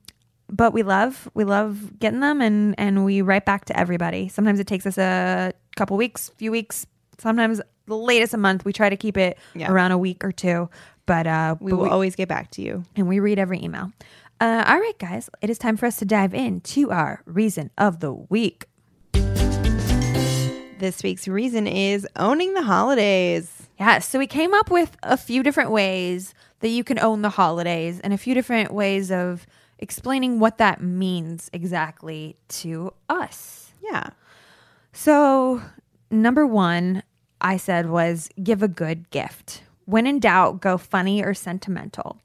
Speaker 2: but we love we love getting them and and we write back to everybody sometimes it takes us a couple weeks few weeks sometimes the latest a month we try to keep it
Speaker 3: Yeah.
Speaker 2: around a week or two but uh
Speaker 3: We
Speaker 2: but
Speaker 3: will always get back to you.
Speaker 2: and we read every email uh all right guys it is time for us to dive into our reason of the week
Speaker 3: This week's reason is owning the holidays.
Speaker 2: Yeah, so we came up with a few different ways that you can own the holidays and a few different ways of explaining what that means exactly to us.
Speaker 3: Yeah.
Speaker 2: So, number one, I said was give a good gift. When in doubt, go funny or sentimental.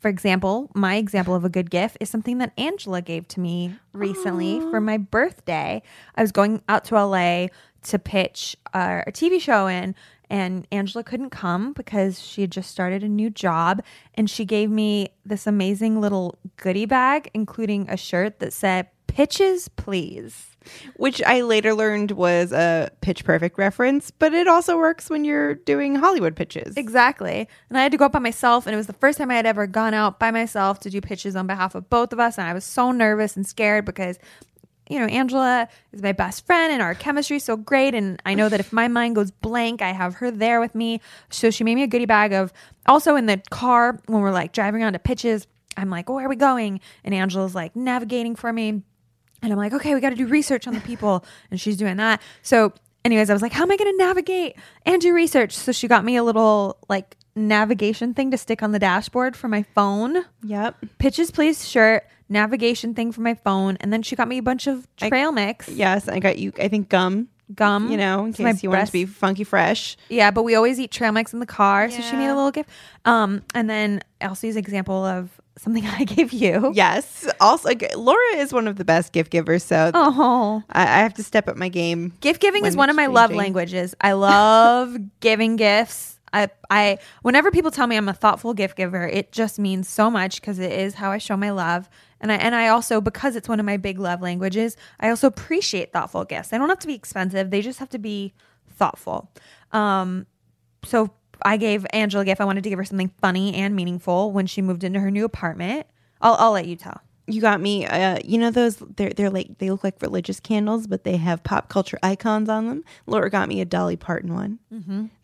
Speaker 2: For example, my example of a good gift is something that Angela gave to me recently for my birthday. I was going out to LA to pitch uh, a TV show in, and Angela couldn't come because she had just started a new job. And she gave me this amazing little goodie bag, including a shirt that said, Pitches, please.
Speaker 3: Which I later learned was a pitch perfect reference, but it also works when you're doing Hollywood pitches.
Speaker 2: Exactly. And I had to go up by myself, and it was the first time I had ever gone out by myself to do pitches on behalf of both of us. And I was so nervous and scared because, you know, Angela is my best friend, and our chemistry is so great. And I know that if my mind goes blank, I have her there with me. So she made me a goodie bag of also in the car when we're like driving around to pitches. I'm like, oh, where are we going? And Angela's like navigating for me. And I'm like, okay, we got to do research on the people. And she's doing that. So, anyways, I was like, how am I going to navigate and do research? So, she got me a little like navigation thing to stick on the dashboard for my phone.
Speaker 3: Yep.
Speaker 2: Pitches, please shirt, navigation thing for my phone. And then she got me a bunch of trail mix
Speaker 3: Yes, I got you. I think gum.
Speaker 2: gum.
Speaker 3: You know, in case you want to be funky fresh.
Speaker 2: Yeah, but we always eat trail mix in the car. So, she made a little gift. Um, And then Elsie's example of something I gave you.
Speaker 3: Yes. Also, Laura is one of the best gift givers, so
Speaker 2: Oh.
Speaker 3: I, I have to step up my game.
Speaker 2: Gift giving is one of my love languages. I love giving gifts. I, I, whenever people tell me I'm a thoughtful gift giver, it just means so much because it is how I show my love. And I, and I also, because it's one of my big love languages, I also appreciate thoughtful gifts. They don't have to be expensive. They just have to be thoughtful. Um, so I gave Angela a gift. I wanted to give her something funny and meaningful when she moved into her new apartment. I'll, I'll let you tell.
Speaker 3: You got me. Uh, you know those? They're they're like they look like religious candles, but they have pop culture icons on them. Laura got me a Dolly Parton one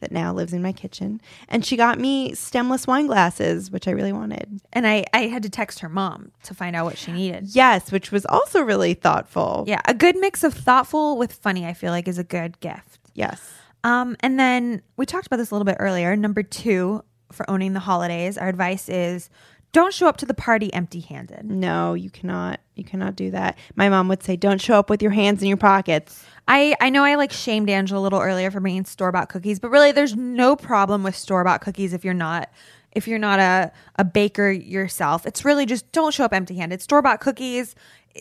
Speaker 3: that now lives in my kitchen, and she got me stemless wine glasses, which I really wanted.
Speaker 2: And I, I had to text her mom to find out what she needed.
Speaker 3: Yes, which was also really thoughtful.
Speaker 2: Yeah, a good mix of thoughtful with funny, I feel like, is a good gift.
Speaker 3: Yes.
Speaker 2: Um, and then we talked about this a little bit earlier. Number two for owning the holidays, our advice is don't show up to the party empty handed.
Speaker 3: No, you cannot. You cannot do that. My mom would say, "Don't show up with your hands in your pockets."
Speaker 2: I, I know I like shamed Angela a little earlier for bringing store bought cookies, but really there's no problem with store bought cookies if you're not if you're not a, a baker yourself. It's really just don't show up empty handed. Store bought cookies,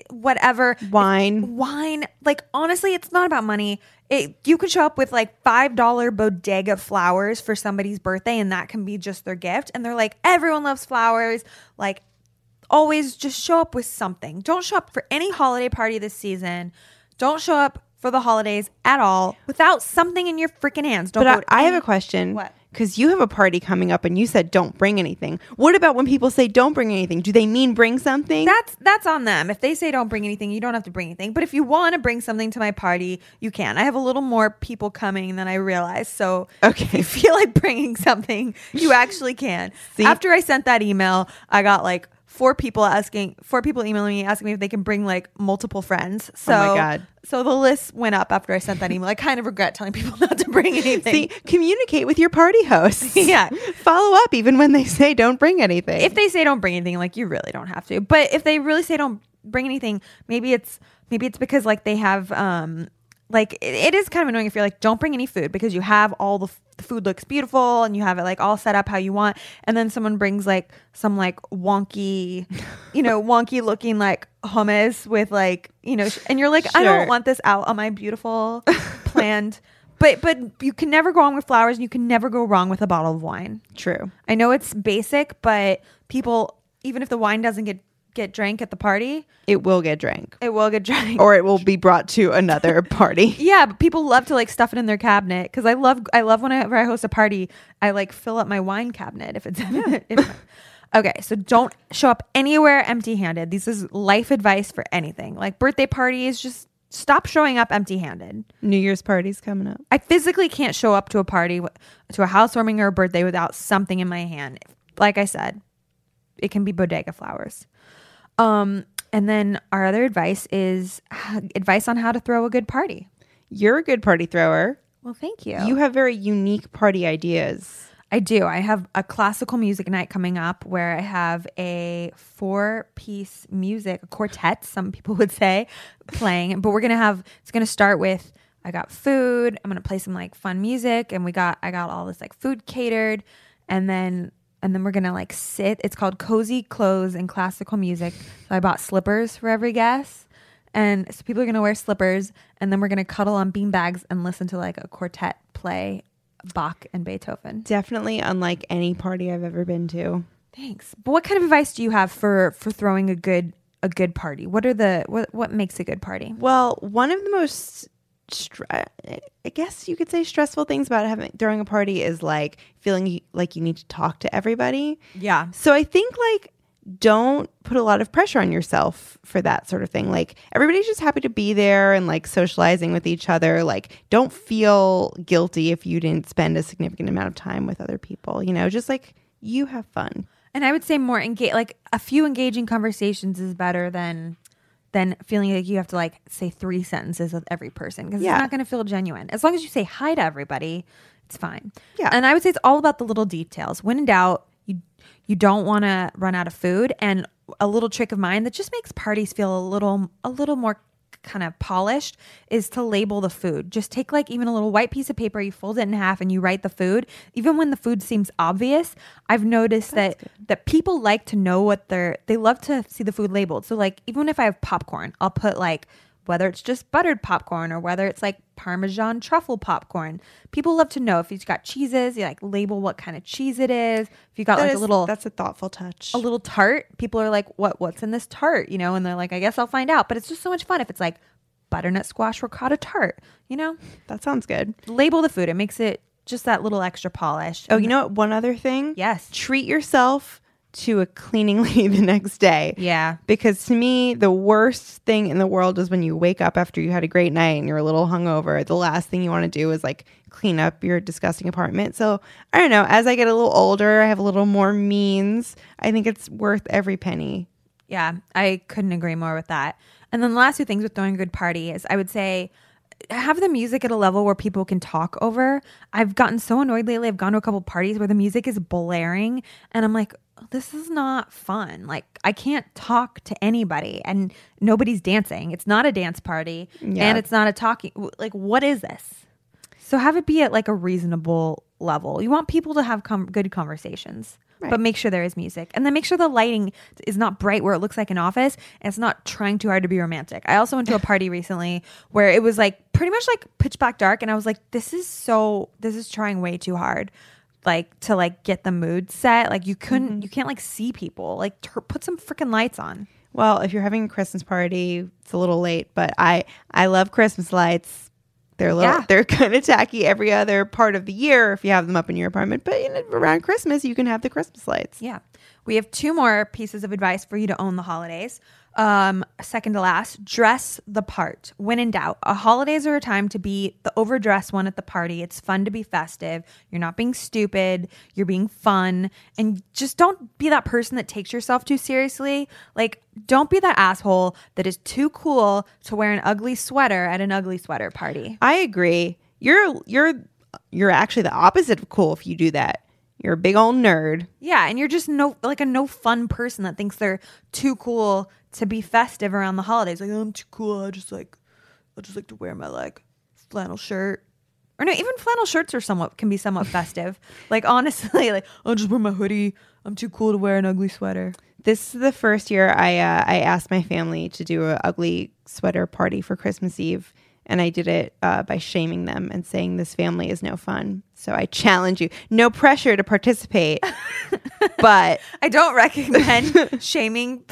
Speaker 2: whatever.
Speaker 3: Wine.
Speaker 2: wine like honestly it's not about money it, you could show up with like five dollar bodega flowers for somebody's birthday and that can be just their gift. And they're like everyone loves flowers. Like always just show up with something. Don't show up for any holiday party this season. Don't show up for the holidays at all without something in your freaking hands. Don't
Speaker 3: But
Speaker 2: go
Speaker 3: I, I have a question.
Speaker 2: What?
Speaker 3: Because you have a party coming up, and you said don't bring anything. What about when people say don't bring anything? Do they mean bring something?
Speaker 2: that's that's on them. If they say don't bring anything, you don't have to bring anything. But if you want to bring something to my party, you can. I have a little more people coming than I realized. So
Speaker 3: Okay.
Speaker 2: if you feel like bringing something, you actually can.
Speaker 3: See?
Speaker 2: After I sent that email, I got like four people asking, four people emailing me asking me if they can bring like multiple friends. So
Speaker 3: Oh my God.
Speaker 2: So the list went up after I sent that email. I kind of regret telling people not to bring anything.
Speaker 3: See, communicate with your party hosts.
Speaker 2: Yeah.
Speaker 3: Follow up even when they say don't bring anything.
Speaker 2: if they say don't bring anything, like you really don't have to. But if they really say don't bring anything, maybe it's maybe it's because like they have um like it, is kind of annoying if you're like don't bring any food because you have all the, f- the food looks beautiful and you have it like all set up how you want. And then someone brings like some like wonky you know wonky looking like hummus with like you know sh- and you're like I don't want this out on my beautiful planned but but you can never go wrong with flowers and you can never go wrong with a bottle of wine.
Speaker 3: True.
Speaker 2: I know it's basic, but people, even if the wine doesn't get get drank at the party,
Speaker 3: It will get drank,
Speaker 2: it will get drank.
Speaker 3: or it will be brought to another party.
Speaker 2: yeah, but people love to like stuff it in their cabinet because I love I love whenever I host a party, I like fill up my wine cabinet if it's if, okay. So don't show up anywhere empty handed. This is life advice for anything like birthday parties. Just stop showing up empty handed.
Speaker 3: New Year's party's coming up.
Speaker 2: I physically can't show up to a party, to a housewarming or a birthday without something in my hand. Like I said, it can be bodega flowers. Um, and then our other advice is advice on how to throw a good party.
Speaker 3: You're a good party thrower.
Speaker 2: Well, thank you.
Speaker 3: You have very unique party ideas.
Speaker 2: I do. I have a classical music night coming up where I have a four piece music, a quartet, some people would say, playing. But we're going to have, it's going to start with, I got food. I'm going to play some like fun music. And we got, I got all this like food catered. And then, and then we're to like sit. It's called Cozy Clothes and Classical Music. So I bought slippers for every guest. And so people are to wear slippers. And then we're to cuddle on beanbags and listen to like a quartet play Bach and Beethoven.
Speaker 3: Definitely unlike any party I've ever been to.
Speaker 2: Thanks. But what kind of advice do you have for for throwing a good a good party? What are the what what makes a good party?
Speaker 3: Well, one of the most, I guess you could say, stressful things about having throwing a party is like feeling like you need to talk to everybody.
Speaker 2: Yeah.
Speaker 3: So I think like don't put a lot of pressure on yourself for that sort of thing. Like everybody's just happy to be there and like socializing with each other. Like don't feel guilty if you didn't spend a significant amount of time with other people. You know, just like you have fun.
Speaker 2: And I would say more engage like a few engaging conversations is better than than feeling like you have to like say three sentences with every person because
Speaker 3: Yeah.
Speaker 2: it's not going to feel genuine. As long as you say hi to everybody, it's fine.
Speaker 3: Yeah.
Speaker 2: And I would say it's all about the little details. When in doubt, you you don't want to run out of food and a little trick of mine that just makes parties feel a little a little more kind of polished is to label the food. Just take like even a little white piece of paper, you fold it in half and you write the food. Even when the food seems obvious, I've noticed that that people like to know what they're they love to see the food labeled. So like even if I have popcorn, I'll put like whether it's just buttered popcorn or whether it's like parmesan truffle popcorn. People love to know if you've got cheeses, you like label what kind of cheese it is. If you got
Speaker 3: That
Speaker 2: like
Speaker 3: is-
Speaker 2: a little
Speaker 3: that's a thoughtful touch.
Speaker 2: a little tart, people are like, "What? What's in this tart?" You know, and they're like, "I guess I'll find out." But it's just so much fun if it's like butternut squash ricotta tart. You know,
Speaker 3: that sounds good.
Speaker 2: label the food. It makes it just that little extra polish.
Speaker 3: Oh, you know what? One other thing.
Speaker 2: yes,
Speaker 3: Treat yourself to a cleaning lady the next day.
Speaker 2: Yeah.
Speaker 3: Because to me, the worst thing in the world is when you wake up after you had a great night and you're a little hungover. The last thing you want to do is like clean up your disgusting apartment. So I don't know. As I get a little older, I have a little more means. I think it's worth every penny.
Speaker 2: Yeah, I couldn't agree more with that. And then the last two things with throwing a good party is I would say have the music at a level where people can talk over. I've gotten so annoyed lately. I've gone to a couple parties where the music is blaring and I'm like, this is not fun. Like I can't talk to anybody and nobody's dancing. It's not a dance party
Speaker 3: Yeah.
Speaker 2: and it's not a talking like what is this? So have it be at like a reasonable level. You want people to have com- good conversations,
Speaker 3: Right.
Speaker 2: but make sure there is music, and then make sure the lighting is not bright where it looks like an office, and it's not trying too hard to be romantic. I also went to a party recently where it was like pretty much like pitch black dark, and I was like, this is so this is trying way too hard. Like to like get the mood set, like you couldn't, mm-hmm. you can't like see people. Like put some freaking lights on.
Speaker 3: Well, if you're having a Christmas party, it's a little late, but I I love Christmas lights. They're little,
Speaker 2: Yeah.
Speaker 3: they're kind of tacky every other part of the year if you have them up in your apartment, but in, around Christmas you can have the Christmas lights.
Speaker 2: Yeah. We have two more pieces of advice for you to own the holidays. Um, second to last, dress the part. When in doubt, a holidays are a time to be the overdressed one at the party. It's fun to be festive. You're not being stupid. You're being fun, and just don't be that person that takes yourself too seriously. Like, don't be that asshole that is too cool to wear an ugly sweater at an ugly sweater party.
Speaker 3: I agree. You're you're you're actually the opposite of cool if you do that. You're a big old nerd.
Speaker 2: Yeah, and you're just no like a no fun person that thinks they're too cool to be festive around the holidays. Like I'm too cool. I just like I just like to wear my like flannel shirt. Or no, even flannel shirts are somewhat can be somewhat festive. Like honestly, like I'll just wear my hoodie. I'm too cool to wear an ugly sweater.
Speaker 3: This is the first year I uh, I asked my family to do a ugly sweater party for Christmas Eve, and I did it uh, by shaming them and saying this family is no fun. So I challenge you. No pressure to participate, but
Speaker 2: I don't recommend shaming,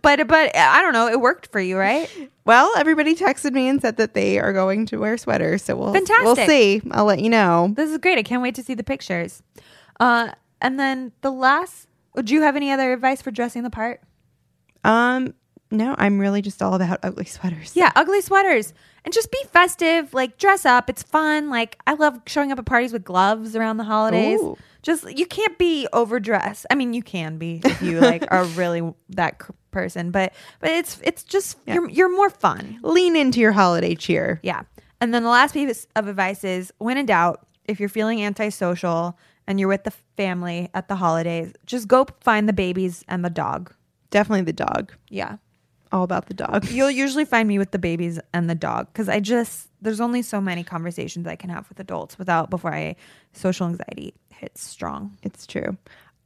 Speaker 2: but but I don't know. It worked for you, right?
Speaker 3: well, everybody texted me and said that they are going to wear sweaters. So we'll
Speaker 2: Fantastic.
Speaker 3: we'll see. I'll let you know.
Speaker 2: This is great. I can't wait to see the pictures. Uh, and then the last. Would you have any other advice for dressing the part?
Speaker 3: Um, no, I'm really just all about ugly sweaters.
Speaker 2: Yeah, ugly sweaters. And just be festive, like dress up. It's fun. Like I love showing up at parties with gloves around the holidays.
Speaker 3: Ooh.
Speaker 2: Just you can't be overdressed. I mean, you can be if you like are really that c- person, but but it's it's just you're you're more fun.
Speaker 3: lean into your holiday cheer.
Speaker 2: Yeah. And then the last piece of advice is when in doubt, if you're feeling antisocial and you're with the family at the holidays, just go find the babies and the dog.
Speaker 3: Definitely the dog.
Speaker 2: Yeah.
Speaker 3: All about the dog.
Speaker 2: You'll usually find me with the babies and the dog because I just there's only so many conversations I can have with adults without before I social anxiety hits strong.
Speaker 3: It's true.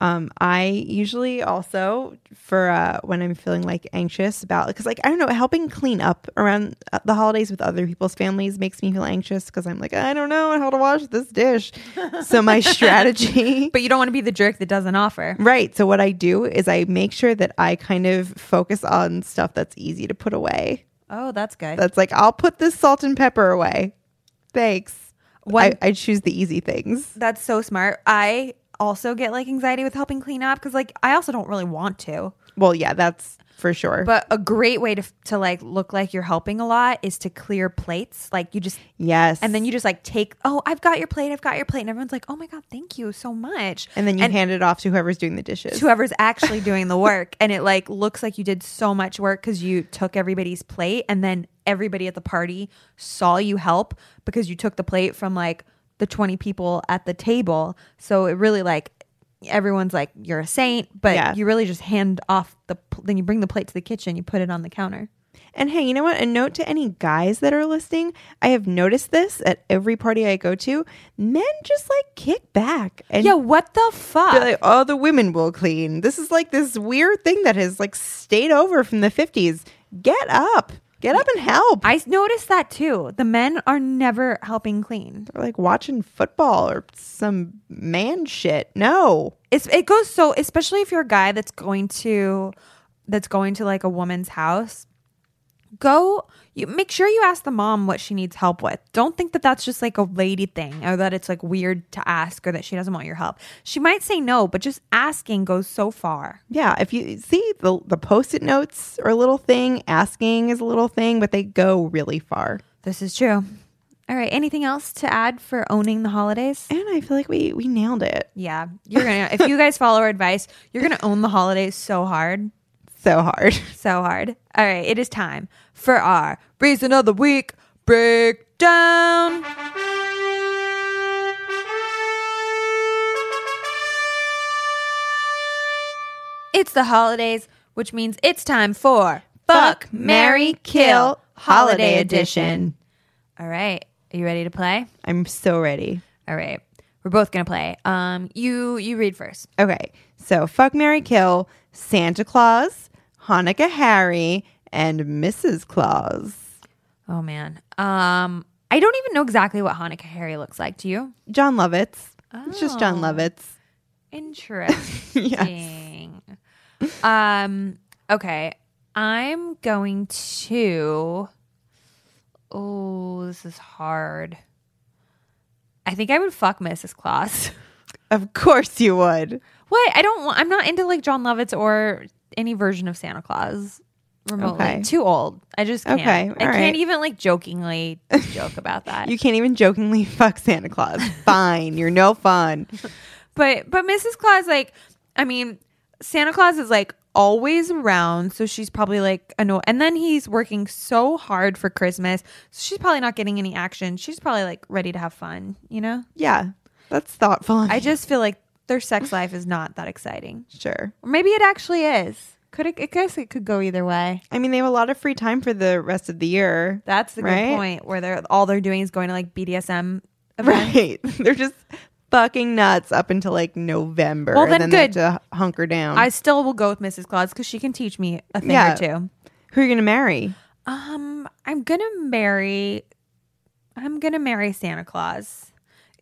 Speaker 3: Um, I usually also for uh, when I'm feeling like anxious about because like I don't know helping clean up around uh, the holidays with other people's families makes me feel anxious because I'm like I don't know how to wash this dish. so my strategy,
Speaker 2: But you don't want to be the jerk that doesn't offer.
Speaker 3: right? So what I do is I make sure that I kind of focus on stuff that's easy to put away.
Speaker 2: Oh, that's good.
Speaker 3: That's like I'll put this salt and pepper away. Thanks.
Speaker 2: One-
Speaker 3: I, I choose the easy things.
Speaker 2: That's so smart. I also get like anxiety with helping clean up because like I also don't really want to.
Speaker 3: Well, yeah, that's for sure.
Speaker 2: But a great way to to like look like you're helping a lot is to clear plates. Like you just
Speaker 3: yes,
Speaker 2: and then you just like take oh I've got your plate I've got your plate and everyone's like oh my god thank you so much
Speaker 3: and then you hand it off to whoever's doing the dishes.
Speaker 2: whoever's actually doing the work and it like looks like you did so much work because you took everybody's plate and then everybody at the party saw you help because you took the plate from like the 20 people at the table so it really like everyone's like you're a saint but
Speaker 3: Yeah.
Speaker 2: you really just hand off the pl- then you bring the plate to the kitchen you put it on the counter
Speaker 3: And hey, you know what? A note to any guys that are listening. I have noticed this at every party I go to. Men just like kick back and
Speaker 2: yeah what the fuck
Speaker 3: be like, oh, the women will clean. This is like this weird thing that has like stayed over from the 50s. Get up. Get up and help.
Speaker 2: I noticed that too. The men are never helping clean.
Speaker 3: They're like watching football or some man shit. No.
Speaker 2: It's it goes so especially if you're a guy that's going to that's going to like a woman's house. Go you make sure you ask the mom what she needs help with. Don't think that that's just like a lady thing or that it's like weird to ask or that she doesn't want your help. She might say no, but just asking goes so far.
Speaker 3: Yeah, if you see the the post-it notes are a little thing, asking is a little thing, but they go really far.
Speaker 2: This is true. All right, anything else to add for owning the holidays?
Speaker 3: And I feel like we we nailed it
Speaker 2: Yeah, you're going to if you guys follow our advice, you're going to own the holidays so hard.
Speaker 3: So hard.
Speaker 2: So hard. All right, it is time for our reason of the week breakdown. It's the holidays, which means it's time for Fuck, Marry Kill Holiday Edition. All right, are you ready to play?
Speaker 3: I'm so ready.
Speaker 2: All right, we're both gonna play. Um, you you read first.
Speaker 3: Okay, so fuck Marry Kill, Santa Claus, Hanukkah Harry, and Mrs. Claus.
Speaker 2: Oh man, um, I don't even know exactly what Hanukkah Harry looks like. Do you?
Speaker 3: Jon Lovitz. It's just Jon
Speaker 2: Oh.
Speaker 3: Lovitz.
Speaker 2: Interesting. Um. Okay. I'm going to. Oh, this is hard. I think I would fuck Mrs. Claus.
Speaker 3: Of course you would.
Speaker 2: what? I don't want. I'm not into like Jon Lovitz or any version of Santa Claus. Remotely,
Speaker 3: Okay.
Speaker 2: too old. I just can't.
Speaker 3: Okay,
Speaker 2: I can't even like jokingly joke about that.
Speaker 3: You can't even jokingly fuck Santa Claus. Fine, you're no fun.
Speaker 2: But but Mrs. Claus, like, I mean, Santa Claus is like always around, so she's probably like annoyed. And then he's working so hard for Christmas, so she's probably not getting any action. She's probably like ready to have fun, you know.
Speaker 3: Yeah, that's thoughtful.
Speaker 2: I just feel like their sex life is not that exciting,
Speaker 3: sure.
Speaker 2: or maybe it actually is. Could it? I guess it could go either way.
Speaker 3: I mean, they have a lot of free time for the rest of the year.
Speaker 2: That's the good point. Where they're all they're doing is going to like BDSM events.
Speaker 3: Right. They're just fucking nuts up until like November.
Speaker 2: Well,
Speaker 3: and
Speaker 2: then
Speaker 3: then they have
Speaker 2: good.
Speaker 3: to hunker down.
Speaker 2: I still will go with Mrs. Claus because she can teach me a thing
Speaker 3: Yeah.
Speaker 2: or two.
Speaker 3: Who are you going to marry?
Speaker 2: Um, I'm gonna marry. I'm gonna marry Santa Claus.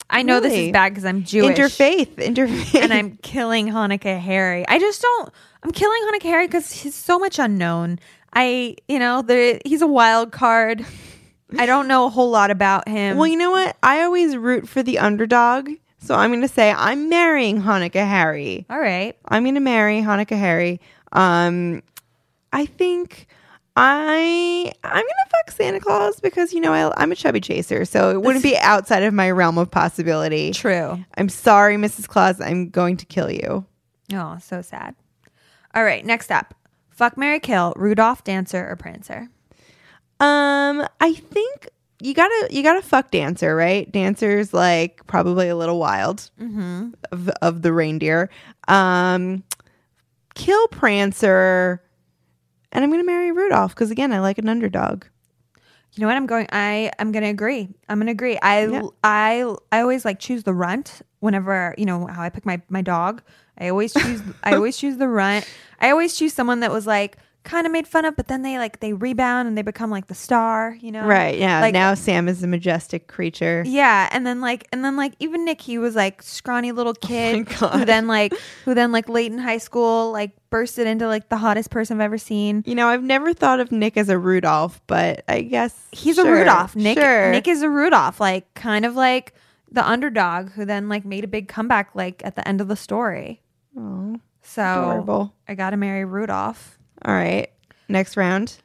Speaker 2: I know this is bad because I'm Jewish
Speaker 3: Interfaith. Interfaith.
Speaker 2: and I'm killing Hanukkah Harry. I just don't. I'm killing Hanukkah Harry because he's so much unknown. I, you know, the he's a wild card. I don't know a whole lot about him.
Speaker 3: Well, you know what? I always root for the underdog. So I'm going to say I'm marrying Hanukkah Harry.
Speaker 2: All right.
Speaker 3: I'm going to marry Hanukkah Harry. Um, I think I I'm going to fuck Santa Claus because you know I, I'm a chubby chaser, so it wouldn't be outside of my realm of possibility.
Speaker 2: True.
Speaker 3: I'm sorry, Mrs. Claus. I'm going to kill you.
Speaker 2: Oh, so sad. All right. Next up, fuck Marry Kill Rudolph, Dancer, or Prancer.
Speaker 3: Um, I think you gotta you gotta fuck dancer, right? Dancer's like probably a little wild of of the reindeer. Um, kill Prancer, and I'm gonna marry Rudolph because again, I like an underdog.
Speaker 2: You know what? I'm going. I I'm gonna agree. I'm gonna agree. I
Speaker 3: Yeah.
Speaker 2: I I always like choose the runt whenever you know how I pick my my dog. I always choose. I always choose the runt. I always choose someone that was like kind of made fun of, but then they like they rebound and they become like the star. You know?
Speaker 3: Right? Yeah.
Speaker 2: Like-
Speaker 3: now Sam is a majestic creature.
Speaker 2: Yeah, and then like and then like even Nick, he was like scrawny little oh kid who then like who then like late in high school like bursted into like the hottest person I've ever seen.
Speaker 3: You know, I've never thought of Nick as a Rudolph, but I guess
Speaker 2: he's a Rudolph. Nick
Speaker 3: sure.
Speaker 2: Nick is a Rudolph, like kind of like the underdog who then like made a big comeback like at the end of the story.
Speaker 3: Aw,
Speaker 2: So
Speaker 3: adorable.
Speaker 2: I gotta marry Rudolph.
Speaker 3: All right. Next round.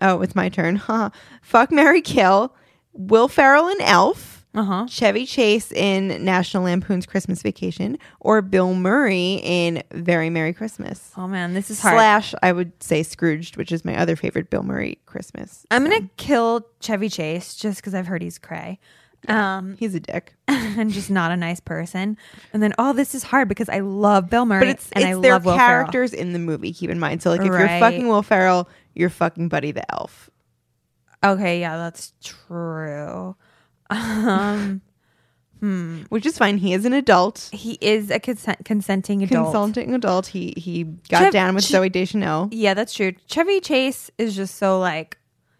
Speaker 3: Oh, it's my turn. Huh. Fuck Marry Kill. Will Ferrell and Elf.
Speaker 2: Uh huh.
Speaker 3: Chevy Chase in National Lampoon's Christmas Vacation. Or Bill Murray in Very Murray Christmas.
Speaker 2: Oh man, this is hard.
Speaker 3: Slash, I would say Scrooged, which is my other favorite Bill Murray Christmas.
Speaker 2: I'm gonna kill Chevy Chase just because I've heard he's cray. Um,
Speaker 3: He's a dick.
Speaker 2: and just not a nice person. And then, oh, this is hard because I love Bill Murray
Speaker 3: But it's,
Speaker 2: and
Speaker 3: it's
Speaker 2: I
Speaker 3: their
Speaker 2: love Will Ferrell.
Speaker 3: characters in the movie, keep in mind. So, like, if
Speaker 2: Right.
Speaker 3: you're fucking Will Ferrell, you're fucking Buddy the Elf.
Speaker 2: Okay, yeah, that's true. Um,
Speaker 3: Which is fine. He is an adult.
Speaker 2: he is a consent- consenting adult.
Speaker 3: Consulting adult. He he got
Speaker 2: Chev-
Speaker 3: down with Zooey Deschanel.
Speaker 2: Yeah, that's true. Chevy Chase is just so like,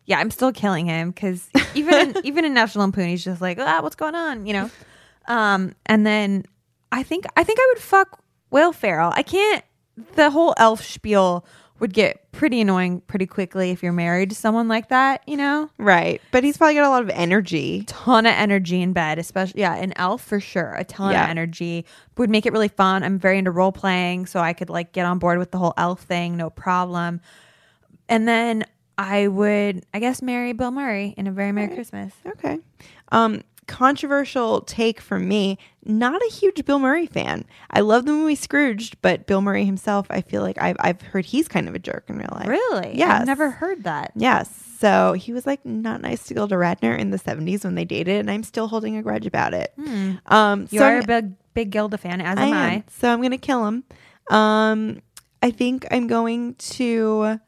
Speaker 2: yeah, I'm still killing him because even in, even in National Lampoon, he's just like, ah, what's going on, you know? Um, and then I think I think I would fuck Will Ferrell. I can't the whole elf spiel would get pretty annoying pretty quickly if you're married to someone like that, you know?
Speaker 3: Right. But he's probably got a lot of energy.
Speaker 2: Ton of energy in bed, especially yeah, an elf for sure. A ton
Speaker 3: Yeah.
Speaker 2: of energy would make it really fun. I'm very into role playing, so I could like get on board with the whole elf thing, no problem. And then I would, I guess, marry Bill Murray in a very Murray Christmas.
Speaker 3: Okay. Um, controversial take from me. Not a huge Bill Murray fan. I love the movie Scrooged, but Bill Murray himself, I feel like I've, I've heard he's kind of a jerk in real life.
Speaker 2: Really?
Speaker 3: Yeah.
Speaker 2: I've never heard that.
Speaker 3: Yes. So he was like not nice to Gilda Radner in the 70s when they dated, and I'm still holding a grudge about it. Um,
Speaker 2: You
Speaker 3: so
Speaker 2: are
Speaker 3: I'm-
Speaker 2: a big, big Gilda fan, as
Speaker 3: I
Speaker 2: am
Speaker 3: am.
Speaker 2: I.
Speaker 3: So I'm going to kill him. Um, I think I'm going to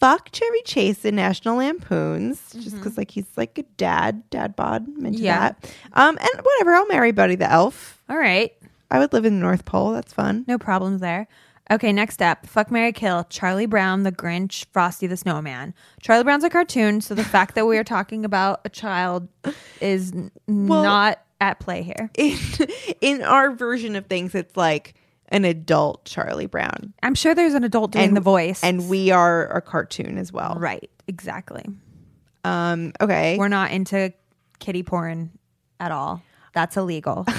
Speaker 3: fuck Chevy Chase in National Lampoons just because like he's like a dad, dad bod.
Speaker 2: Mm-hmm. Yeah.
Speaker 3: that. Um, and whatever. I'll marry Buddy the Elf.
Speaker 2: All right.
Speaker 3: I would live in the North Pole. That's fun.
Speaker 2: No problems there. Okay, next up, fuck Marry Kill, Charlie Brown, the Grinch, Frosty the Snowman. Charlie Brown's a cartoon, so the fact that we are talking about a child is n- not at play here.
Speaker 3: In in our version of things, it's like an adult Charlie Brown,
Speaker 2: I'm sure there's an adult doing the voice.
Speaker 3: and we are a cartoon as well.
Speaker 2: right, exactly.
Speaker 3: Um. Okay.
Speaker 2: We're not into kitty porn at all. That's illegal.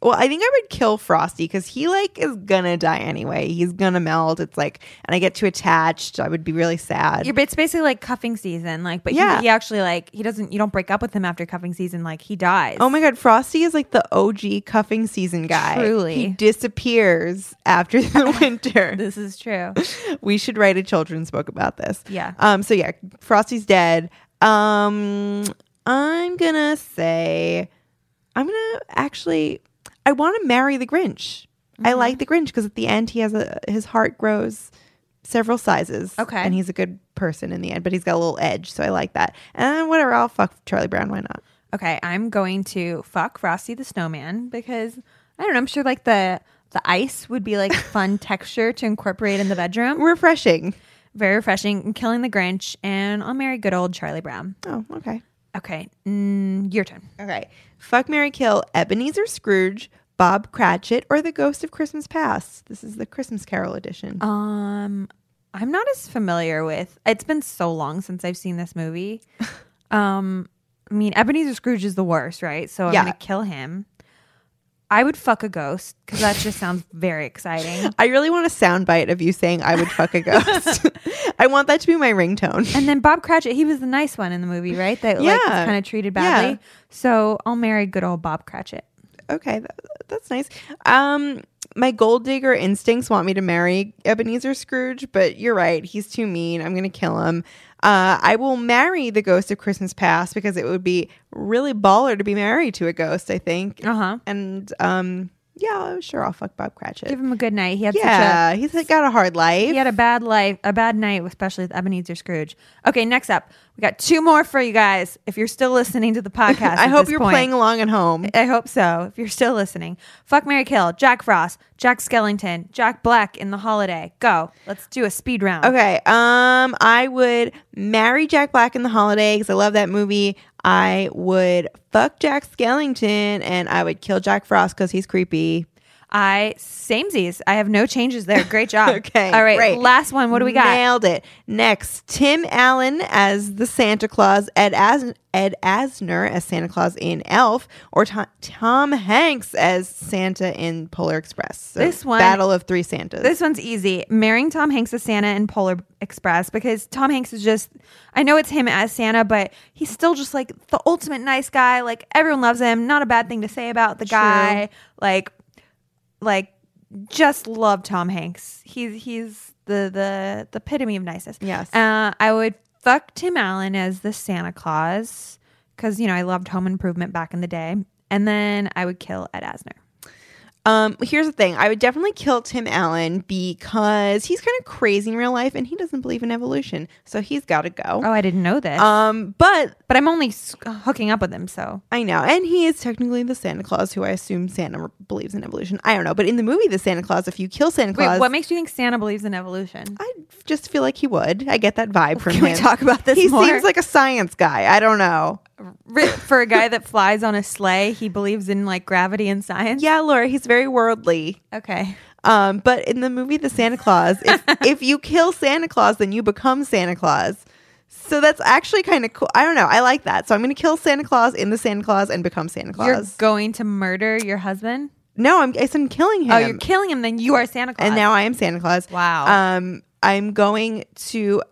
Speaker 3: Well, I think I would kill Frosty because he like is gonna die anyway. He's gonna melt. It's like, and I get too attached. I would be really sad.
Speaker 2: It's basically like cuffing season, like, but
Speaker 3: Yeah.
Speaker 2: he, he actually like he doesn't. You don't break up with him after cuffing season. Like he dies.
Speaker 3: oh my god, Frosty is like the OG cuffing season guy.
Speaker 2: Truly.
Speaker 3: he disappears after the winter.
Speaker 2: this is true.
Speaker 3: we should write a children's book about this.
Speaker 2: Yeah.
Speaker 3: Um. So yeah, Frosty's dead. Um. I'm gonna say, I'm gonna actually. I want to marry the Grinch. I
Speaker 2: Mm-hmm.
Speaker 3: like the Grinch because at the end he has a his heart grows several sizes.
Speaker 2: Okay.
Speaker 3: And he's a good person in the end, but he's got a little edge, so I like that. And whatever, I'll fuck Charlie Brown. Why not?
Speaker 2: Okay, I'm going to fuck Frosty the Snowman because I don't know. I'm sure like the the ice would be like fun texture to incorporate in the bedroom.
Speaker 3: Refreshing.
Speaker 2: Very refreshing. I'm killing the Grinch, and I'll marry good old Charlie Brown.
Speaker 3: Oh, okay.
Speaker 2: Okay, mm, your turn.
Speaker 3: Okay. Fuck Marry Kill Ebenezer Scrooge, Bob Cratchit, or the Ghost of Christmas Past. This is the Christmas Carol edition.
Speaker 2: Um, I'm not as familiar with. It's been so long since I've seen this movie. um, I mean, Ebenezer Scrooge is the worst, right? So I'm
Speaker 3: Yeah.
Speaker 2: gonna kill him. I would fuck a ghost because that just sounds very exciting.
Speaker 3: I really want a soundbite of you saying I would fuck a ghost. I want that to be my ringtone.
Speaker 2: And then Bob Cratchit, he was the nice one in the movie, right? That like was
Speaker 3: Yeah.
Speaker 2: kind of treated badly.
Speaker 3: Yeah.
Speaker 2: So I'll marry good old Bob Cratchit.
Speaker 3: Okay, that, that's nice. Um, my gold digger instincts want me to marry Ebenezer Scrooge, but you're right. He's too mean. I'm gonna kill him. Uh, I will marry the ghost of Christmas Past because it would be really baller to be married to a ghost. I think.
Speaker 2: Uh huh.
Speaker 3: And um, yeah, sure, I'll fuck Bob Cratchit.
Speaker 2: Give him a good night. He had such
Speaker 3: yeah, he's got a hard life.
Speaker 2: he had a bad life, a bad night, especially with Ebenezer Scrooge. Okay, next up, we got two more for you guys. If you're still listening to the podcast,
Speaker 3: I hope you're
Speaker 2: point.
Speaker 3: playing along at home.
Speaker 2: I hope so. If you're still listening, fuck Marry Kill, Jack Frost, Jack Skellington, Jack Black in the holiday. Go. Let's do a speed round.
Speaker 3: Okay. Um, I would marry Jack Black in the holiday because I love that movie. I would fuck Jack Skellington and I would kill Jack Frost because he's creepy.
Speaker 2: I samesies. I have no changes there. Great job.
Speaker 3: Okay,
Speaker 2: All right.
Speaker 3: great.
Speaker 2: Last one. What do we got?
Speaker 3: Nailed it. Next, Tim Allen as the Santa Claus, Ed as Ed Asner as Santa Claus in Elf, or Tom, Tom Hanks as Santa in Polar Express. So
Speaker 2: This one-
Speaker 3: Battle of Three Santas.
Speaker 2: This one's easy. Marrying Tom Hanks as Santa in Polar Express because Tom Hanks is just, I know it's him as Santa, but he's still just like the ultimate nice guy. Like everyone loves him. Not a bad thing to say about the
Speaker 3: True.
Speaker 2: guy. Like, like, just love Tom Hanks. He's he's the the the epitome of niceness.
Speaker 3: Yes.
Speaker 2: Uh, I would fuck Tim Allen as the Santa Claus because you know I loved Home Improvement back in the day, and then I would kill Ed Asner.
Speaker 3: Um, here's the thing. I would definitely kill Tim Allen because he's kind of crazy in real life and he doesn't believe in evolution. So he's got to go.
Speaker 2: Oh, I didn't know this.
Speaker 3: Um, but
Speaker 2: but I'm only hooking up with him, so
Speaker 3: I know, and he is technically the Santa Claus, who I assume Santa believes in evolution. I don't know, but in the movie, the Santa Claus, if you kill Santa Claus,
Speaker 2: wait. What makes you think Santa believes in evolution?
Speaker 3: I just feel like he would. I get that vibe from
Speaker 2: Can we
Speaker 3: him.
Speaker 2: talk about this
Speaker 3: He
Speaker 2: more?
Speaker 3: seems like a science guy. I don't know.
Speaker 2: For a guy that flies on a sleigh, he believes in like gravity and science.
Speaker 3: Yeah, Laura, he's very worldly.
Speaker 2: Okay.
Speaker 3: Um, but in the movie The Santa Claus, if, if you kill Santa Claus, then you become Santa Claus. So that's actually kind of cool. I don't know. I like that. So I'm going to kill Santa Claus in the Santa Claus and become Santa Claus.
Speaker 2: You're going to murder your husband?
Speaker 3: no, I'm, I'm killing him.
Speaker 2: Oh, you're killing him. Then you are Santa Claus.
Speaker 3: and now I am Santa Claus.
Speaker 2: Wow.
Speaker 3: Um, I'm going to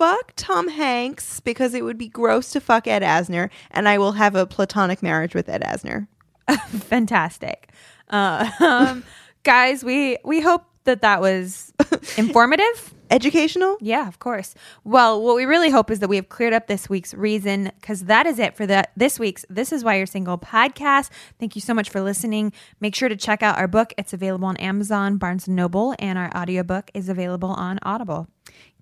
Speaker 3: fuck Tom Hanks because it would be gross to fuck Ed Asner, and I will have a platonic marriage with Ed Asner.
Speaker 2: fantastic. Uh, um, guys, we we hope that that was informative.
Speaker 3: Educational.
Speaker 2: Yeah, of course. Well, what we really hope is that we have cleared up this week's reason because that is it for the this week's This Is Why You're Single podcast. Thank you so much for listening. Make sure to check out our book. It's available on Amazon, Barnes Noble, and our audiobook is available on Audible.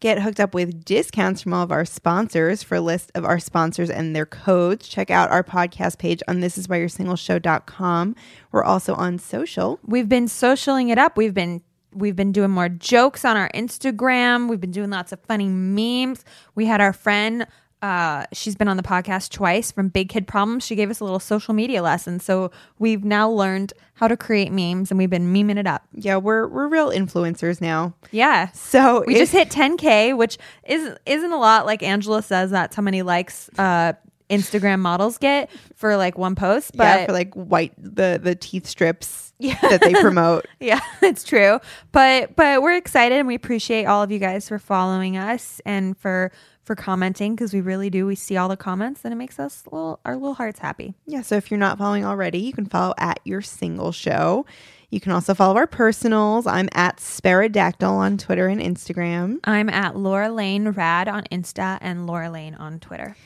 Speaker 3: Get hooked up with discounts from all of our sponsors. For a list of our sponsors and their codes, check out our podcast page on thisiswhyyou'resingleshow.com. We're also on social.
Speaker 2: We've been socialing it up. We've been we've been doing more jokes on our Instagram. We've been doing lots of funny memes. We had our friend uh, she's been on the podcast twice from Big Kid Problems. She gave us a little social media lesson. So we've now learned how to create memes and we've been memeing it up.
Speaker 3: Yeah, we're we're real influencers now.
Speaker 2: Yeah.
Speaker 3: So
Speaker 2: We just hit 10K, which is, isn't a lot. Like Angela says, that's how many likes uh, Instagram models get for like one post. But
Speaker 3: yeah for like white the the teeth strips
Speaker 2: Yeah.
Speaker 3: that they promote.
Speaker 2: Yeah, it's true. But but we're excited and we appreciate all of you guys for following us and for for commenting because we really do. We see all the comments and it makes us little our little hearts happy.
Speaker 3: Yeah, so if you're not following already, you can follow at your single show. You can also follow our personals. I'm at Sparadactyl on Twitter and Instagram.
Speaker 2: I'm at Laura Lane Rad on Insta and Laura Lane on Twitter.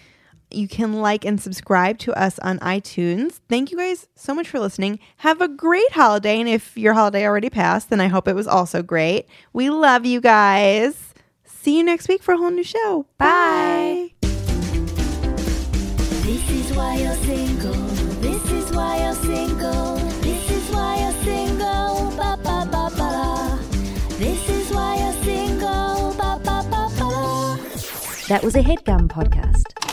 Speaker 3: You can like and subscribe to us on iTunes. Thank you guys so much for listening. Have a great holiday. And if your holiday already passed, then I hope it was also great. We love you guys. See you next week for a whole new show.
Speaker 2: Bye.
Speaker 1: This is why you're single. This is why you're single. This is why you're single. Ba ba ba ba. da. This is why you're single. Ba ba ba ba. da.
Speaker 4: That was a headgum podcast.